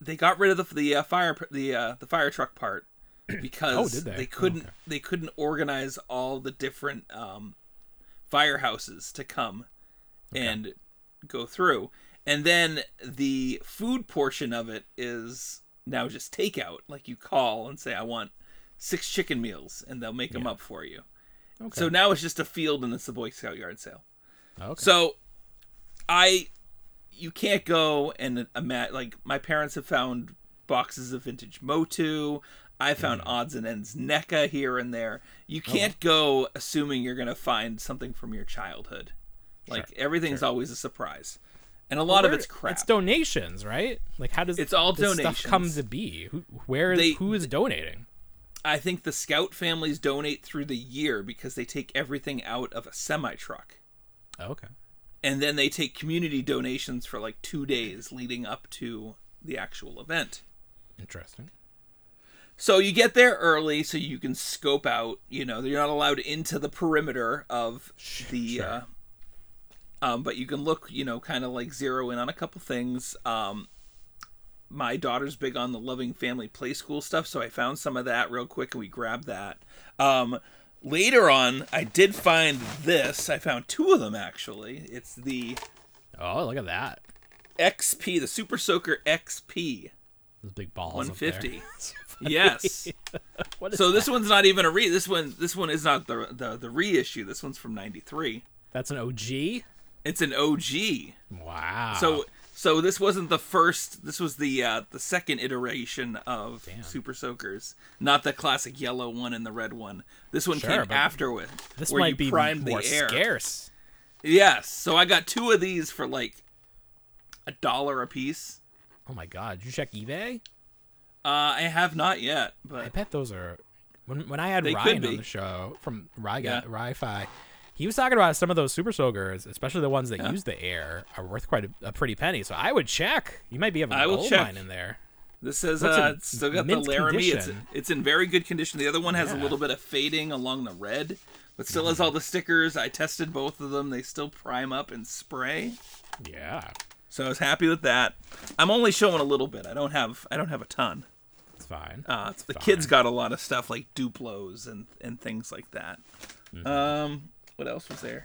Speaker 5: they got rid of the the uh, fire the uh, the fire truck part because
Speaker 3: Oh, did they? Oh,
Speaker 5: couldn't
Speaker 3: okay.
Speaker 5: they couldn't organize all the different um, firehouses to come and go through. And then the food portion of it is now just takeout. Like you call and say, I want six chicken meals, and they'll make them up for you.
Speaker 3: okay.
Speaker 5: So now it's just a field and it's the Boy Scout yard sale.
Speaker 3: okay.
Speaker 5: So I you can't go and imagine like my parents have found boxes of vintage MOTU. I found
Speaker 3: Mm.
Speaker 5: odds and ends NECA here and there.
Speaker 3: Oh,
Speaker 5: You can't go assuming you're gonna find something from your childhood. Like everything's always a surprise. And a lot of it's crap.
Speaker 3: It's donations, right? Like how does
Speaker 5: It's all
Speaker 3: this stuff come to be? Who, where is
Speaker 5: They-
Speaker 3: who is donating?
Speaker 5: I think the scout families donate through the year because they take everything out of a semi truck.
Speaker 3: Oh, okay.
Speaker 5: and then they take community donations for like two days leading up to the actual event.
Speaker 3: Interesting.
Speaker 5: So you get there early so you can scope out. You know, you're not allowed into the perimeter of the.
Speaker 3: sure.
Speaker 5: Uh, um, but you can look, you know, kind of like zero in on a couple things. Um, my daughter's big on the loving family play school stuff, so I found some of that real quick and we grabbed that. Um, later on, I did find this. I found two of them actually. It's the
Speaker 3: Oh, look at that.
Speaker 5: XP, the Super Soaker XP
Speaker 3: Those big balls.
Speaker 5: 150. yes.
Speaker 3: What is
Speaker 5: So this one's not even a re. This one, this one is not the the, the reissue. This one's from '93.
Speaker 3: That's an OG.
Speaker 5: It's an OG.
Speaker 3: Wow.
Speaker 5: So so this wasn't the first. This was the uh, the second iteration of Super Soakers, not the classic yellow one and the red one. This one
Speaker 3: Sure,
Speaker 5: came after with
Speaker 3: this
Speaker 5: where
Speaker 3: might
Speaker 5: you
Speaker 3: be
Speaker 5: primed
Speaker 3: more
Speaker 5: the air.
Speaker 3: scarce.
Speaker 5: Yes. So I got two of these for like a dollar a piece.
Speaker 3: Oh my god! Did you check eBay?
Speaker 5: Uh, I have not yet, but I
Speaker 3: bet those are. When when I had Ryan on the show from Rye
Speaker 5: Yeah.
Speaker 3: Rye-Fi, he was talking about some of those super soakers, especially the ones that use the air, are worth quite a, a pretty penny. So I would check. You might be having a gold
Speaker 5: check.
Speaker 3: many in there.
Speaker 5: This says uh, it's still got the Larami. It's it's in very good condition. The other one has a little bit of fading along the red, but still has all the stickers. I tested both of them. They still prime up and spray.
Speaker 3: Yeah,
Speaker 5: So I was happy with that. I'm only showing a little bit. I don't have I don't have a ton.
Speaker 3: it's fine.
Speaker 5: Uh, the
Speaker 3: fine.
Speaker 5: kids got a lot of stuff like Duplos and and things like that.
Speaker 3: Mm-hmm.
Speaker 5: Um, what else was there?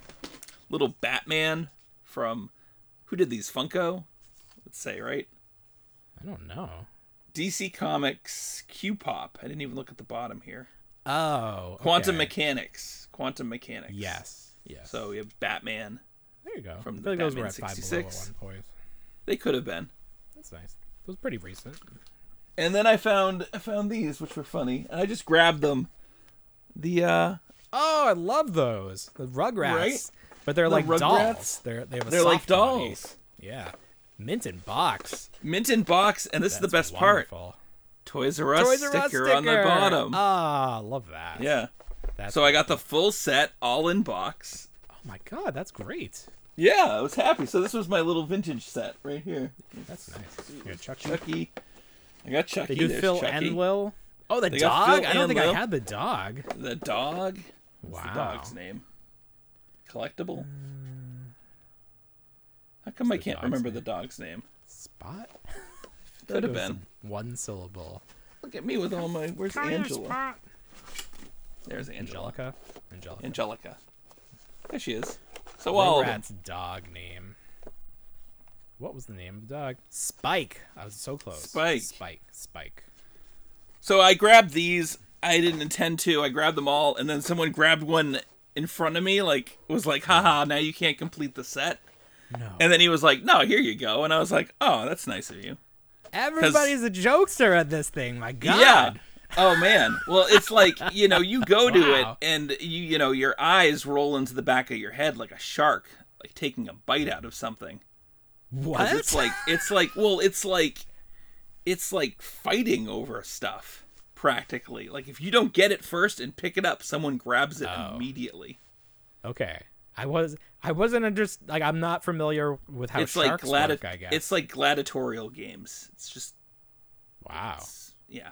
Speaker 5: Little Batman from who did these Funko? Let's say right.
Speaker 3: I don't know.
Speaker 5: DC Comics Q Pop. I didn't even look at the bottom here.
Speaker 3: Oh,
Speaker 5: Quantum. Mechanics. Quantum Mechanics.
Speaker 3: Yes. Yes.
Speaker 5: So we have Batman.
Speaker 3: there you go.
Speaker 5: from
Speaker 3: I
Speaker 5: the
Speaker 3: like
Speaker 5: Batman
Speaker 3: at five below at
Speaker 5: 66. They could have been.
Speaker 3: That's nice. It was pretty recent.
Speaker 5: And then I found I found these, which were funny, and I just grabbed them. The uh,
Speaker 3: Oh, I love those. The Rugrats.
Speaker 5: Right?
Speaker 3: But they're
Speaker 5: The
Speaker 3: like
Speaker 5: Rugrats?
Speaker 3: dolls. They're they have a
Speaker 5: they're like
Speaker 3: body.
Speaker 5: dolls.
Speaker 3: Yeah. Mint in box.
Speaker 5: Mint in box, and this is the
Speaker 3: That's
Speaker 5: best part.
Speaker 3: wonderful.
Speaker 5: Toys R Us
Speaker 3: Toys R Us
Speaker 5: sticker, on the bottom.
Speaker 3: Ah, love that.
Speaker 5: yeah.
Speaker 3: That's
Speaker 5: So I got the full set, all in box.
Speaker 3: Oh my god, that's great.
Speaker 5: Yeah, I was happy. So this was my little vintage set right here.
Speaker 3: That's nice. You got Chucky.
Speaker 5: Chucky. I got Chucky.
Speaker 3: They do
Speaker 5: There's
Speaker 3: Phil
Speaker 5: Chucky.
Speaker 3: and Lil. Oh, the
Speaker 5: They
Speaker 3: dog. I don't think I had the dog.
Speaker 5: The dog. What's
Speaker 3: Wow.
Speaker 5: the dog's name? Collectible. Uh, How come I can't remember
Speaker 3: name?
Speaker 5: the dog's name?
Speaker 3: Spot.
Speaker 5: Could have been.
Speaker 3: one syllable.
Speaker 5: Look at me with all my. Where's Angela? There's Angela.
Speaker 3: Angelica. Angelica.
Speaker 5: Angelica. There she is. So all of them.
Speaker 3: Dog name. What was the name of the dog? Spike. I was so close.
Speaker 5: Spike.
Speaker 3: Spike. Spike.
Speaker 5: So I grabbed these. I didn't intend to. I grabbed them all, and then someone grabbed one in front of me. Like was like, haha, now you can't complete the set.
Speaker 3: No.
Speaker 5: And then he was like, no, here you go. And I was like, oh, that's nice of you.
Speaker 3: Everybody's a jokester at this thing. My God.
Speaker 5: Yeah. Oh man. Well, it's like you know, you go to
Speaker 3: Wow.
Speaker 5: it, and you you know, your eyes roll into the back of your head like a shark, like taking a bite out of something.
Speaker 3: What?
Speaker 5: It's like it's like well, it's like it's like fighting over stuff practically. Like if you don't get it first and pick it up, someone grabs it
Speaker 3: Oh.
Speaker 5: immediately.
Speaker 3: okay. I was. I wasn't just like I'm not familiar with how
Speaker 5: it's like
Speaker 3: sharks
Speaker 5: gladi-
Speaker 3: work. I guess.
Speaker 5: it's like gladiatorial games. It's just
Speaker 3: wow.
Speaker 5: yeah.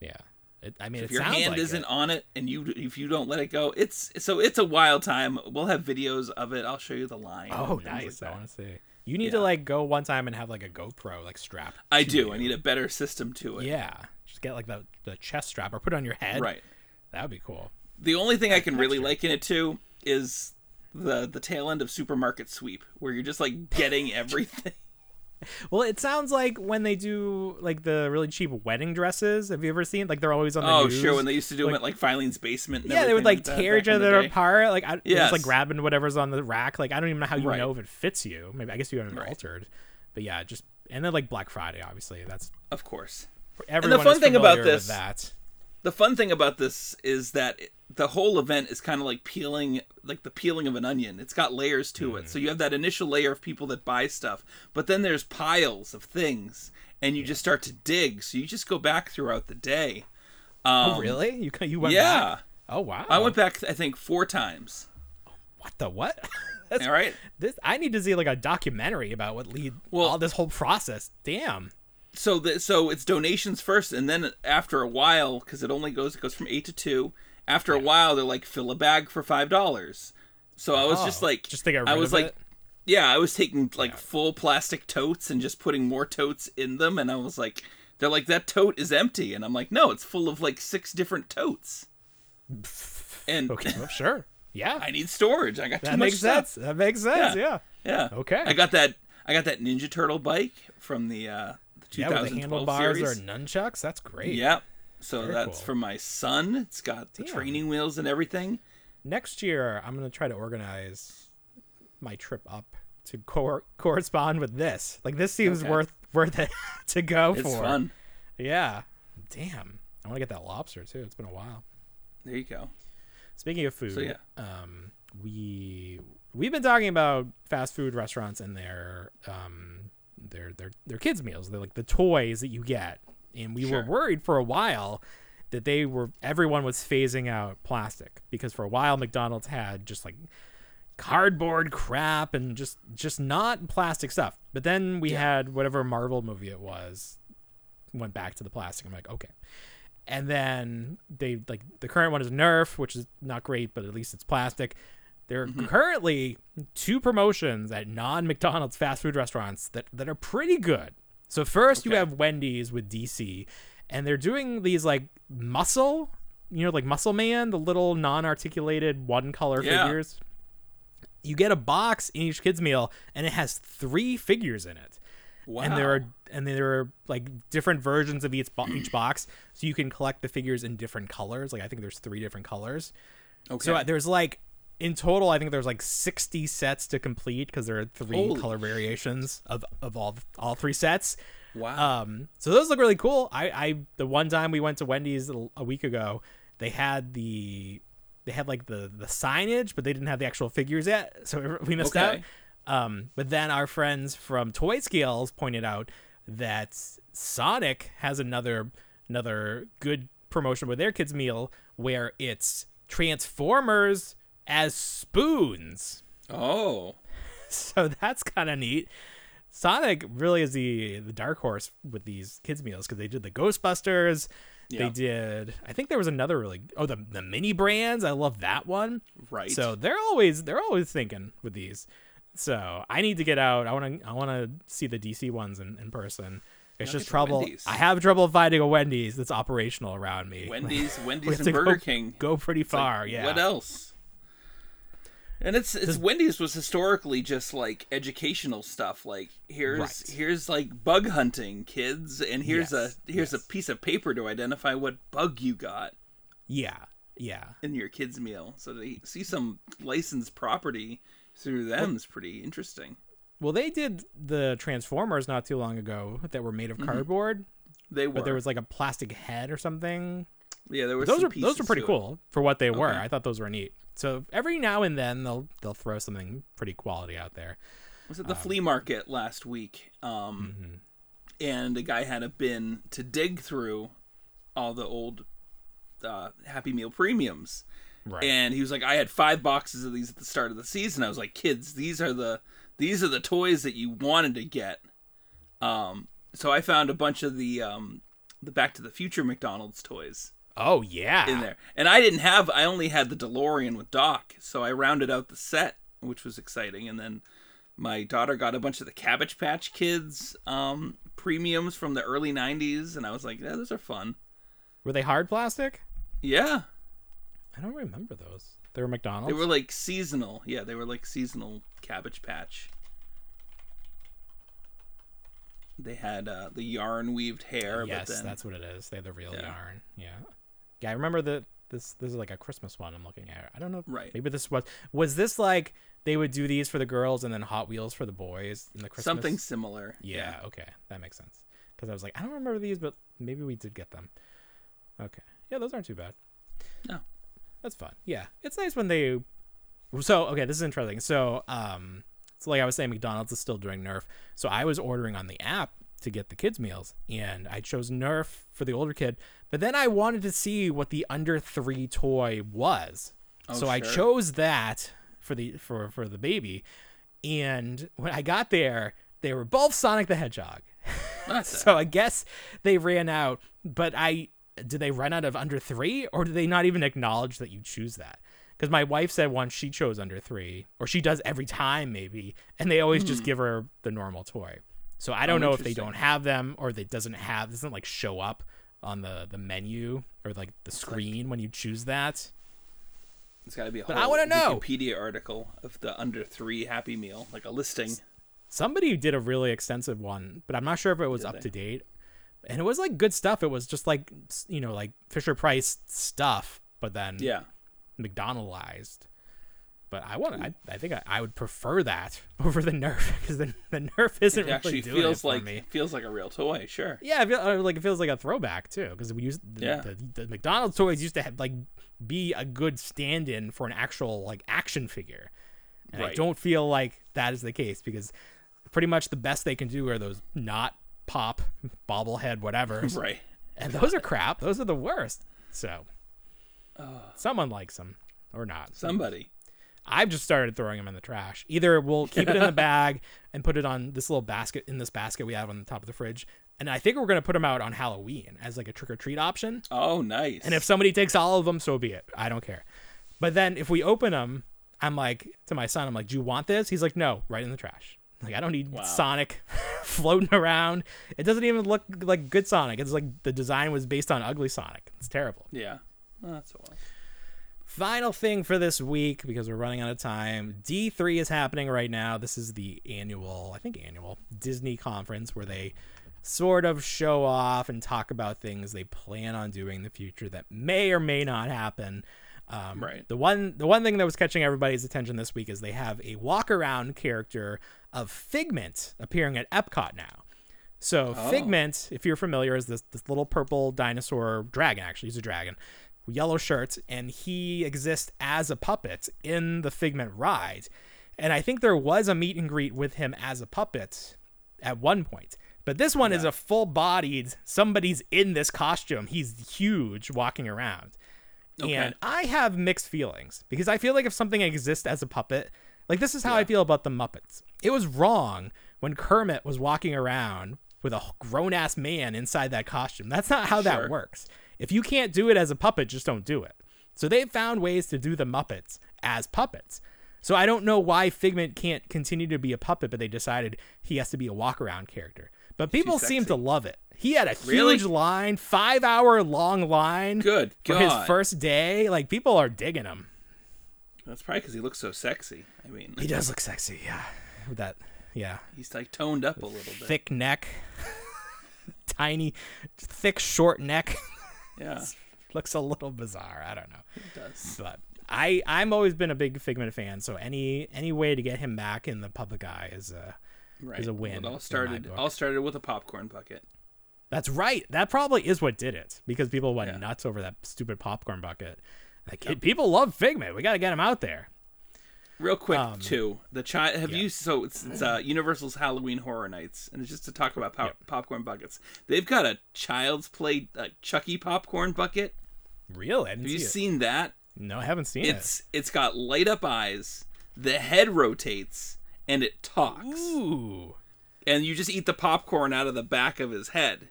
Speaker 3: Yeah. It, I mean,
Speaker 5: if
Speaker 3: it
Speaker 5: your hand
Speaker 3: like
Speaker 5: isn't
Speaker 3: it.
Speaker 5: on it and you if you don't let it go it's so it's a wild time we'll have videos of it i'll show you the line
Speaker 3: Oh, nice.
Speaker 5: like
Speaker 3: I want to see. You need
Speaker 5: Yeah.
Speaker 3: to like go one time and have like a GoPro like strapped.
Speaker 5: i do i
Speaker 3: you.
Speaker 5: need a better system to it
Speaker 3: Yeah. Just get like the the chest strap or put it on your head.
Speaker 5: right
Speaker 3: That would be cool.
Speaker 5: the only thing i can really liken it to is the the tail end of supermarket sweep where you're just like getting everything
Speaker 3: Well, it sounds like when they do like the really cheap wedding dresses. Have you ever seen? Like they're always on the
Speaker 5: oh
Speaker 3: news.
Speaker 5: sure when they used to do them
Speaker 3: Like-
Speaker 5: at like filene's basement and
Speaker 3: yeah, they would like
Speaker 5: that
Speaker 3: tear each
Speaker 5: the
Speaker 3: other apart. Like I, they're just like grabbing whatever's on the rack. Like I don't even know how you
Speaker 5: Right.
Speaker 3: know if it fits you. Maybe I guess you haven't
Speaker 5: Right.
Speaker 3: altered. But yeah, just and then like Black Friday, obviously that's
Speaker 5: of course
Speaker 3: everyone
Speaker 5: fun thing about this-
Speaker 3: that.
Speaker 5: the fun thing about this is that it- the whole event is kind of like peeling like the peeling of an onion it's got layers to
Speaker 3: Mm.
Speaker 5: it so you have that initial layer of people that buy stuff but then there's piles of things and you just start to dig so you just go back throughout the day
Speaker 3: oh really? You you went back?
Speaker 5: yeah
Speaker 3: back? Oh wow.
Speaker 5: i went back i think four times
Speaker 3: What the what? That's,
Speaker 5: all right
Speaker 3: This I need to see like a documentary about what lead
Speaker 5: Well-
Speaker 3: all this whole process. Damn.
Speaker 5: So the, so it's donations first and then after a while because it only goes it goes from eight to two after a while they're like fill a bag for five dollars so i was just
Speaker 3: Oh,
Speaker 5: like
Speaker 3: just think
Speaker 5: i was like
Speaker 3: it?
Speaker 5: yeah i was taking like full plastic totes and just putting more totes in them and i was like they're like that tote is empty and i'm like no it's full of like six different totes and
Speaker 3: Okay, well, sure. Yeah.
Speaker 5: i need storage i got too
Speaker 3: that
Speaker 5: much
Speaker 3: makes
Speaker 5: stuff.
Speaker 3: sense. That makes sense.
Speaker 5: Yeah.
Speaker 3: Yeah.
Speaker 5: yeah
Speaker 3: Okay.
Speaker 5: i got that i got that ninja turtle bike from the uh the
Speaker 3: Yeah, with the handlebars
Speaker 5: series.
Speaker 3: or nunchucks. That's great.
Speaker 5: Yep. So
Speaker 3: Very
Speaker 5: that's
Speaker 3: cool.
Speaker 5: for my son. It's got the
Speaker 3: Damn.
Speaker 5: training wheels and everything.
Speaker 3: Next year, I'm gonna try to organize my trip up to cor- correspond with this. Like this seems
Speaker 5: Okay.
Speaker 3: worth worth it to go
Speaker 5: It's
Speaker 3: for.
Speaker 5: fun.
Speaker 3: Yeah. Damn. I want to get that lobster too. It's been a while.
Speaker 5: There you go.
Speaker 3: Speaking of food,
Speaker 5: So, yeah.
Speaker 3: um, we we've been talking about fast food restaurants and their um their their their kids meals. They're like the toys that you get, and we
Speaker 5: Sure.
Speaker 3: were worried for a while that they were everyone was phasing out plastic because for a while McDonald's had just like cardboard crap and just just not plastic stuff. But then we had whatever Marvel movie it was went back to the plastic. I'm like, okay. And then they like the current one is Nerf, which is not great, but at least it's plastic. There are currently two promotions at non McDonald's fast food restaurants that, that are pretty good. So first you have Wendy's with DC, and they're doing these like muscle, you know, like Muscle Man, the little non-articulated one color
Speaker 5: Yeah.
Speaker 3: figures. You get a box in each kid's meal, and it has three figures in it. Wow. and there are and there are like different versions of each bo- each box, so you can collect the figures in different colors. Like I think there's three different colors.
Speaker 5: Okay.
Speaker 3: So uh, there's like in total, I think there's like 60 sets to complete because there are three
Speaker 5: Holy
Speaker 3: color variations of of all all three sets.
Speaker 5: wow.
Speaker 3: Um, so those look really cool. I, I the one time we went to Wendy's a week ago, they had the they had like the the signage, but they didn't have the actual figures yet, so we missed out. Um, but then our friends from Toy Scales pointed out that Sonic has another another good promotion with their kids meal where it's Transformers as spoons.
Speaker 5: oh.
Speaker 3: So that's kind of neat. Sonic really is the the dark horse with these kids meals because they did the Ghostbusters. They did. I think there was another really. Oh, the the mini brands. I love that one.
Speaker 5: Right.
Speaker 3: So they're always they're always thinking with these. So I need to get out. I want to I want to see the DC ones in, in person. It's just trouble. I have trouble finding a Wendy's that's operational around me.
Speaker 5: Wendy's,
Speaker 3: We
Speaker 5: Wendy's, and Burger
Speaker 3: go,
Speaker 5: King.
Speaker 3: Go pretty
Speaker 5: It's like,
Speaker 3: far. yeah.
Speaker 5: What else? And it's it's Wendy's was historically just like educational stuff. Like here's
Speaker 3: Right.
Speaker 5: here's like bug hunting, kids, and here's
Speaker 3: Yes,
Speaker 5: a here's
Speaker 3: yes.
Speaker 5: a piece of paper to identify what bug you got
Speaker 3: Yeah. Yeah.
Speaker 5: in your kids meal. So to see some licensed property through them is pretty interesting.
Speaker 3: Well, they did the Transformers not too long ago that were made of
Speaker 5: Mm-hmm.
Speaker 3: cardboard,
Speaker 5: They were
Speaker 3: but there was like a plastic head or something.
Speaker 5: yeah there was
Speaker 3: those are those are pretty
Speaker 5: to it.
Speaker 3: cool for what they were.
Speaker 5: Okay.
Speaker 3: I thought those were neat. So every now and then they'll they'll throw something pretty quality out there.
Speaker 5: was
Speaker 3: Um,
Speaker 5: at the flea market last week um
Speaker 3: mm-hmm.
Speaker 5: and a guy had a bin to dig through all the old uh, happy meal premiums
Speaker 3: Right.
Speaker 5: and he was like i had five boxes of these at the start of the season i was like kids these are the these are the toys that you wanted to get um so i found a bunch of the um the back to the future mcdonald's toys
Speaker 3: oh yeah.
Speaker 5: in there. And I didn't have I only had the DeLorean with Doc, so I rounded out the set, which was exciting. And then my daughter got a bunch of the Cabbage Patch Kids um premiums from the early 90s and I was like, "Yeah, those are fun."
Speaker 3: Were they hard plastic?
Speaker 5: Yeah.
Speaker 3: I don't remember those. They were McDonald's.
Speaker 5: They were like seasonal. Yeah, they were like seasonal Cabbage Patch. They had uh, the yarn weaved hair,
Speaker 3: yes,
Speaker 5: but then
Speaker 3: that's what it is. They had the real
Speaker 5: Yeah.
Speaker 3: yarn. Yeah. Yeah, I remember that this this is like a Christmas one I'm looking at. I don't know. if-
Speaker 5: Right.
Speaker 3: Maybe this was was this like they would do these for the girls and then Hot Wheels for the boys in the Christmas.
Speaker 5: something similar.
Speaker 3: Yeah. Okay, that makes sense. Because I was like, I don't remember these, but maybe we did get them. Okay. Yeah, those aren't too bad.
Speaker 5: No.
Speaker 3: That's fun. Yeah, it's nice when they. So okay, this is interesting. So um, so like I was saying, McDonald's is still doing Nerf. So I was ordering on the app to get the kids meals, and I chose Nerf for the older kid. But then I wanted to see what the under three toy was.
Speaker 5: Oh,
Speaker 3: so I chose that for the for for the baby, and when I got there, they were both Sonic the Hedgehog. So I guess they ran out, but I did they run out of under three, or do they not even acknowledge that you choose that? Because my wife said once she chose under three, or she does every time maybe, and they always just hmm. give her the normal toy. So I don't.
Speaker 5: Oh,
Speaker 3: know if they don't have them, or they doesn't have doesn't like show up on the the menu or like the screen when you choose that.
Speaker 5: It's got to be a
Speaker 3: But
Speaker 5: whole
Speaker 3: I wanna know.
Speaker 5: Wikipedia article of the under 3 happy meal, like a listing.
Speaker 3: Somebody did a really extensive one, but I'm not sure if it was
Speaker 5: Did
Speaker 3: up
Speaker 5: they?
Speaker 3: to date. And it was like good stuff. It was just like you know like Fisher Price stuff, but then
Speaker 5: Yeah.
Speaker 3: McDonaldized. But I want. I, I think I, I would prefer that over the Nerf because the, the Nerf isn't
Speaker 5: It
Speaker 3: really
Speaker 5: actually
Speaker 3: doing
Speaker 5: feels
Speaker 3: it
Speaker 5: like
Speaker 3: me.
Speaker 5: feels like a real toy, sure.
Speaker 3: Yeah, I feel, uh, like it feels like a throwback too because we used the,
Speaker 5: Yeah.
Speaker 3: the, the McDonald's toys used to have like be a good stand-in for an actual like action figure, and I don't feel like that is the case because pretty much the best they can do are those not pop bobblehead whatever,
Speaker 5: Right.
Speaker 3: and those are crap. Those are the worst. So someone likes them or not.
Speaker 5: Somebody.
Speaker 3: I've just started throwing them in the trash. Either we'll keep it in the bag and put it on this little basket in this basket we have on the top of the fridge, and I think we're gonna put them out on Halloween as like a trick or treat option.
Speaker 5: Oh, nice.
Speaker 3: And if somebody takes all of them, so be it. I don't care. But then if we open them, I'm like to my son, I'm like, "Do you want this?" He's like, "No, right in the trash." Like I don't need Sonic floating around. It doesn't even look like good Sonic. It's like the design was based on ugly Sonic. It's terrible.
Speaker 5: Yeah. Oh, that's a.
Speaker 3: Final thing for this week because we're running out of time. D3 is happening right now. This is the annual, I think annual Disney conference where they sort of show off and talk about things they plan on doing in the future that may or may not happen. Um,
Speaker 5: Right.
Speaker 3: The one the one thing that was catching everybody's attention this week is they have a walk around character of Figment appearing at Epcot now. So Figment, if you're familiar, is this this little purple dinosaur dragon. Actually, he's a dragon, yellow shirt, and he exists as a puppet in the Figment ride. And I think there was a meet and greet with him as a puppet at one point. But this one is a full bodied, somebody's in this costume. He's huge walking around.
Speaker 5: Okay.
Speaker 3: And I have mixed feelings because I feel like if something exists as a puppet, like this is how I feel about the Muppets. It was wrong when Kermit was walking around with a grown ass man inside that costume. That's not how
Speaker 5: Sure.
Speaker 3: that works. If you can't do it as a puppet, just don't do it. So they found ways to do the Muppets as puppets. So I don't know why Figment can't continue to be a puppet, but they decided he has to be a walk around character. But people seem to love it. He had a
Speaker 5: Really?
Speaker 3: huge line, five hour long line
Speaker 5: Good
Speaker 3: for his first day. Like people are digging him.
Speaker 5: That's probably because he looks so sexy. I mean,
Speaker 3: He does look sexy, yeah. With that, yeah,
Speaker 5: he's like toned up a little bit.
Speaker 3: thick neck, tiny, thick, short neck.
Speaker 5: Yeah,
Speaker 3: Looks a little bizarre. I don't know,
Speaker 5: it does.
Speaker 3: but I I'm always been a big Figment fan. So any any way to get him back in the public eye is a
Speaker 5: Right.
Speaker 3: is a
Speaker 5: Well,
Speaker 3: win
Speaker 5: It all started. All started with a popcorn bucket.
Speaker 3: That's right. That probably is what did it because people went
Speaker 5: Yeah.
Speaker 3: nuts over that stupid popcorn bucket. Like people love Figment. We got to get him out there.
Speaker 5: Real quick,
Speaker 3: Um,
Speaker 5: too. The child. Have
Speaker 3: yeah.
Speaker 5: you? So it's, it's uh, Universal's Halloween Horror Nights, and it's just to talk about pop,
Speaker 3: Yep.
Speaker 5: popcorn buckets. They've got a Child's Play uh, Chucky popcorn bucket.
Speaker 3: Didn't
Speaker 5: Have you
Speaker 3: see
Speaker 5: seen that?
Speaker 3: No, I haven't seen it.
Speaker 5: It's it's got light up eyes. The head rotates and it
Speaker 3: it.
Speaker 5: talks.
Speaker 3: Ooh.
Speaker 5: And you just eat the popcorn out of the back of his head,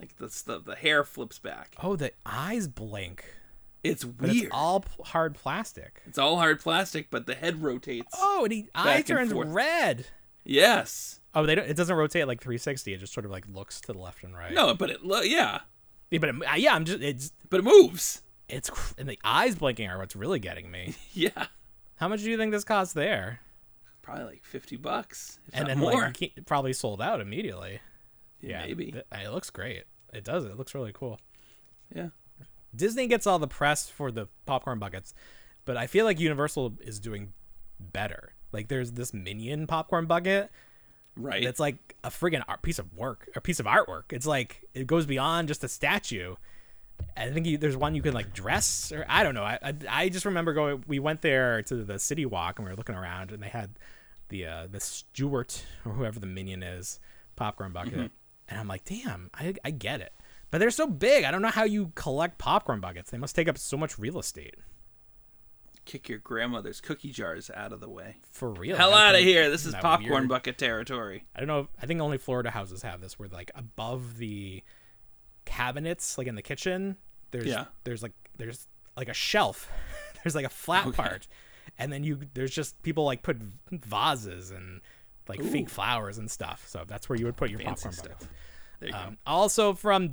Speaker 5: like the the, the hair flips back.
Speaker 3: Oh, the eyes blink.
Speaker 5: It's
Speaker 3: But
Speaker 5: weird.
Speaker 3: it's all p- hard plastic.
Speaker 5: It's all hard plastic, but the head rotates.
Speaker 3: Oh, and he eye turns red.
Speaker 5: Yes.
Speaker 3: Oh, they don't. It doesn't rotate like 360. It just sort of like looks to the left and right.
Speaker 5: No, but it lo- yeah,
Speaker 3: Yeah, but it, yeah, I'm just it's
Speaker 5: but it moves.
Speaker 3: it's and the eyes blinking are what's really getting me.
Speaker 5: Yeah.
Speaker 3: How much do you think this costs there?
Speaker 5: Probably like fifty bucks, if
Speaker 3: And
Speaker 5: not
Speaker 3: then
Speaker 5: more.
Speaker 3: like probably sold out immediately. Yeah,
Speaker 5: maybe.
Speaker 3: th- It looks great. It does. It looks really cool.
Speaker 5: yeah.
Speaker 3: Disney gets all the press for the popcorn buckets, but I feel like Universal is doing better. Like there's this minion popcorn bucket
Speaker 5: Right.
Speaker 3: that's like a friggin' art, piece of work, a piece of artwork. It's like it goes beyond just a statue. I think you, there's one you can like dress or I don't know. I, I I just remember going. We went there to the city walk and we were looking around and they had the uh, the Stuart or whoever the minion is popcorn bucket, and I'm like, damn, I I get it. But they're so big. I don't know how you collect popcorn buckets. They must take up so much real estate.
Speaker 5: Kick your grandmother's cookie jars out of the way.
Speaker 3: For real.
Speaker 5: Hell out of here. This is popcorn
Speaker 3: weird-
Speaker 5: bucket territory.
Speaker 3: I don't know. I think only Florida houses have this, where like above the cabinets, like in the kitchen, there's
Speaker 5: Yeah.
Speaker 3: there's like there's like a shelf. there's like a flat part, and then you there's just people like put vases and like fake flowers and stuff. So that's where you would put your
Speaker 5: Fancy
Speaker 3: popcorn
Speaker 5: stuff.
Speaker 3: buckets.
Speaker 5: There you
Speaker 3: Um, also from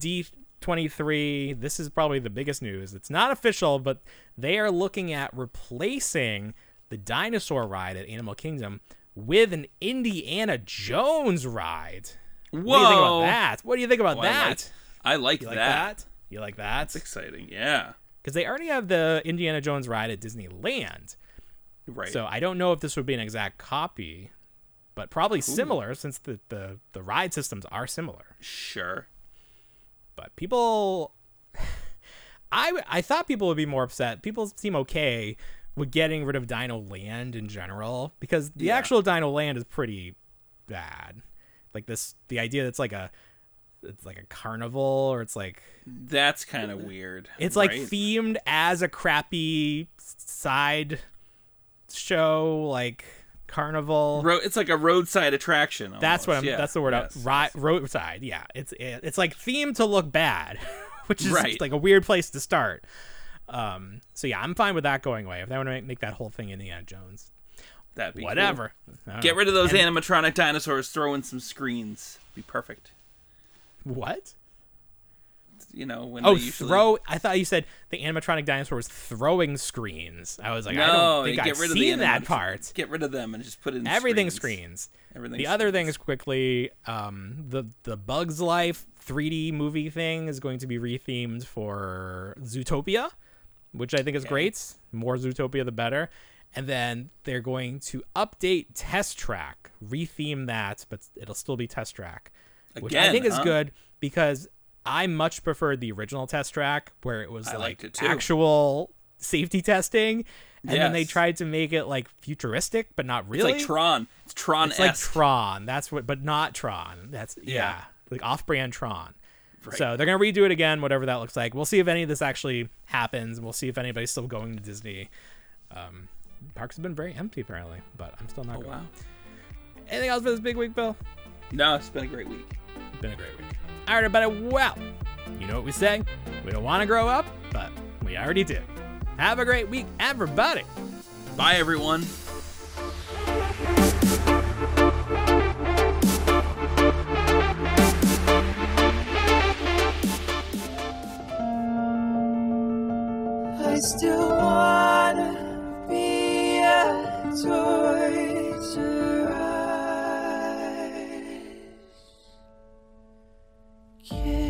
Speaker 3: D23, this is probably the biggest news. It's not official, but they are looking at replacing the dinosaur ride at Animal Kingdom with an Indiana Jones ride.
Speaker 5: go.
Speaker 3: What do you think about
Speaker 5: Whoa.
Speaker 3: that? What do you think about
Speaker 5: Oh, I
Speaker 3: that?
Speaker 5: like, I like
Speaker 3: you like
Speaker 5: that.
Speaker 3: that? You like that?
Speaker 5: That's exciting. Yeah.
Speaker 3: Because they already have the Indiana Jones ride at Disneyland.
Speaker 5: Right.
Speaker 3: So I don't know if this would be an exact copy, but probably similar since the, the, the ride systems are similar.
Speaker 5: sure.
Speaker 3: but people I I thought people would be more upset. People seem okay with getting rid of Dino Land in general because the
Speaker 5: Yeah.
Speaker 3: actual Dino Land is pretty bad. Like this the idea that it's like a it's like a carnival or it's like
Speaker 5: That's kind of weird.
Speaker 3: it's like themed as a crappy side show like carnival.
Speaker 5: Ro- it's like a roadside attraction.
Speaker 3: That's what I'm.
Speaker 5: Yeah.
Speaker 3: That's the word.
Speaker 5: Yes.
Speaker 3: Ri- roadside. Yeah, it's it's like themed to look bad, which is
Speaker 5: Right.
Speaker 3: like a weird place to start. Um. So yeah, I'm fine with that going away. If they want to make, make that whole thing Indiana Jones,
Speaker 5: That'd be cool.
Speaker 3: whatever. I
Speaker 5: Get
Speaker 3: know.
Speaker 5: rid of those
Speaker 3: And-
Speaker 5: animatronic dinosaurs. Throw in some screens. Be perfect.
Speaker 3: What?
Speaker 5: You know when
Speaker 3: Oh,
Speaker 5: they usually
Speaker 3: throw! I thought you said the animatronic dinosaur was throwing screens. I was like, I don't think I've seen that part.
Speaker 5: Get rid of them and just put in
Speaker 3: Everything
Speaker 5: screens.
Speaker 3: screens.
Speaker 5: Everything.
Speaker 3: The other thing is quickly, um, the the Bugs Life 3D movie thing is going to be rethemed for Zootopia, which I think is
Speaker 5: Okay.
Speaker 3: great. More Zootopia, the better. And then they're going to update Test Track, retheme that, but it'll still be Test Track, which I think is
Speaker 5: huh?
Speaker 3: good because I much preferred the original Test Track where it was
Speaker 5: I
Speaker 3: like actual safety testing, and then they tried to make it like futuristic, but not really.
Speaker 5: It's like Tron. It's Tron.
Speaker 3: It's like Tron. That's what, but not Tron. That's yeah,
Speaker 5: Yeah.
Speaker 3: like off-brand Tron.
Speaker 5: Right.
Speaker 3: So they're gonna redo it again, whatever that looks like. We'll see if any of this actually happens. We'll see if anybody's still going to Disney. Um, parks have been very empty apparently, but I'm still not
Speaker 5: Oh
Speaker 3: going.
Speaker 5: wow.
Speaker 3: Anything else for this big week, Bill?
Speaker 5: No, it's been a great week.
Speaker 3: It's been a great week. All right, everybody, well, you know what we say? We don't want to grow up, but we already do. Have a great week, everybody.
Speaker 5: Bye, everyone. I still wanna be a toy. Yeah.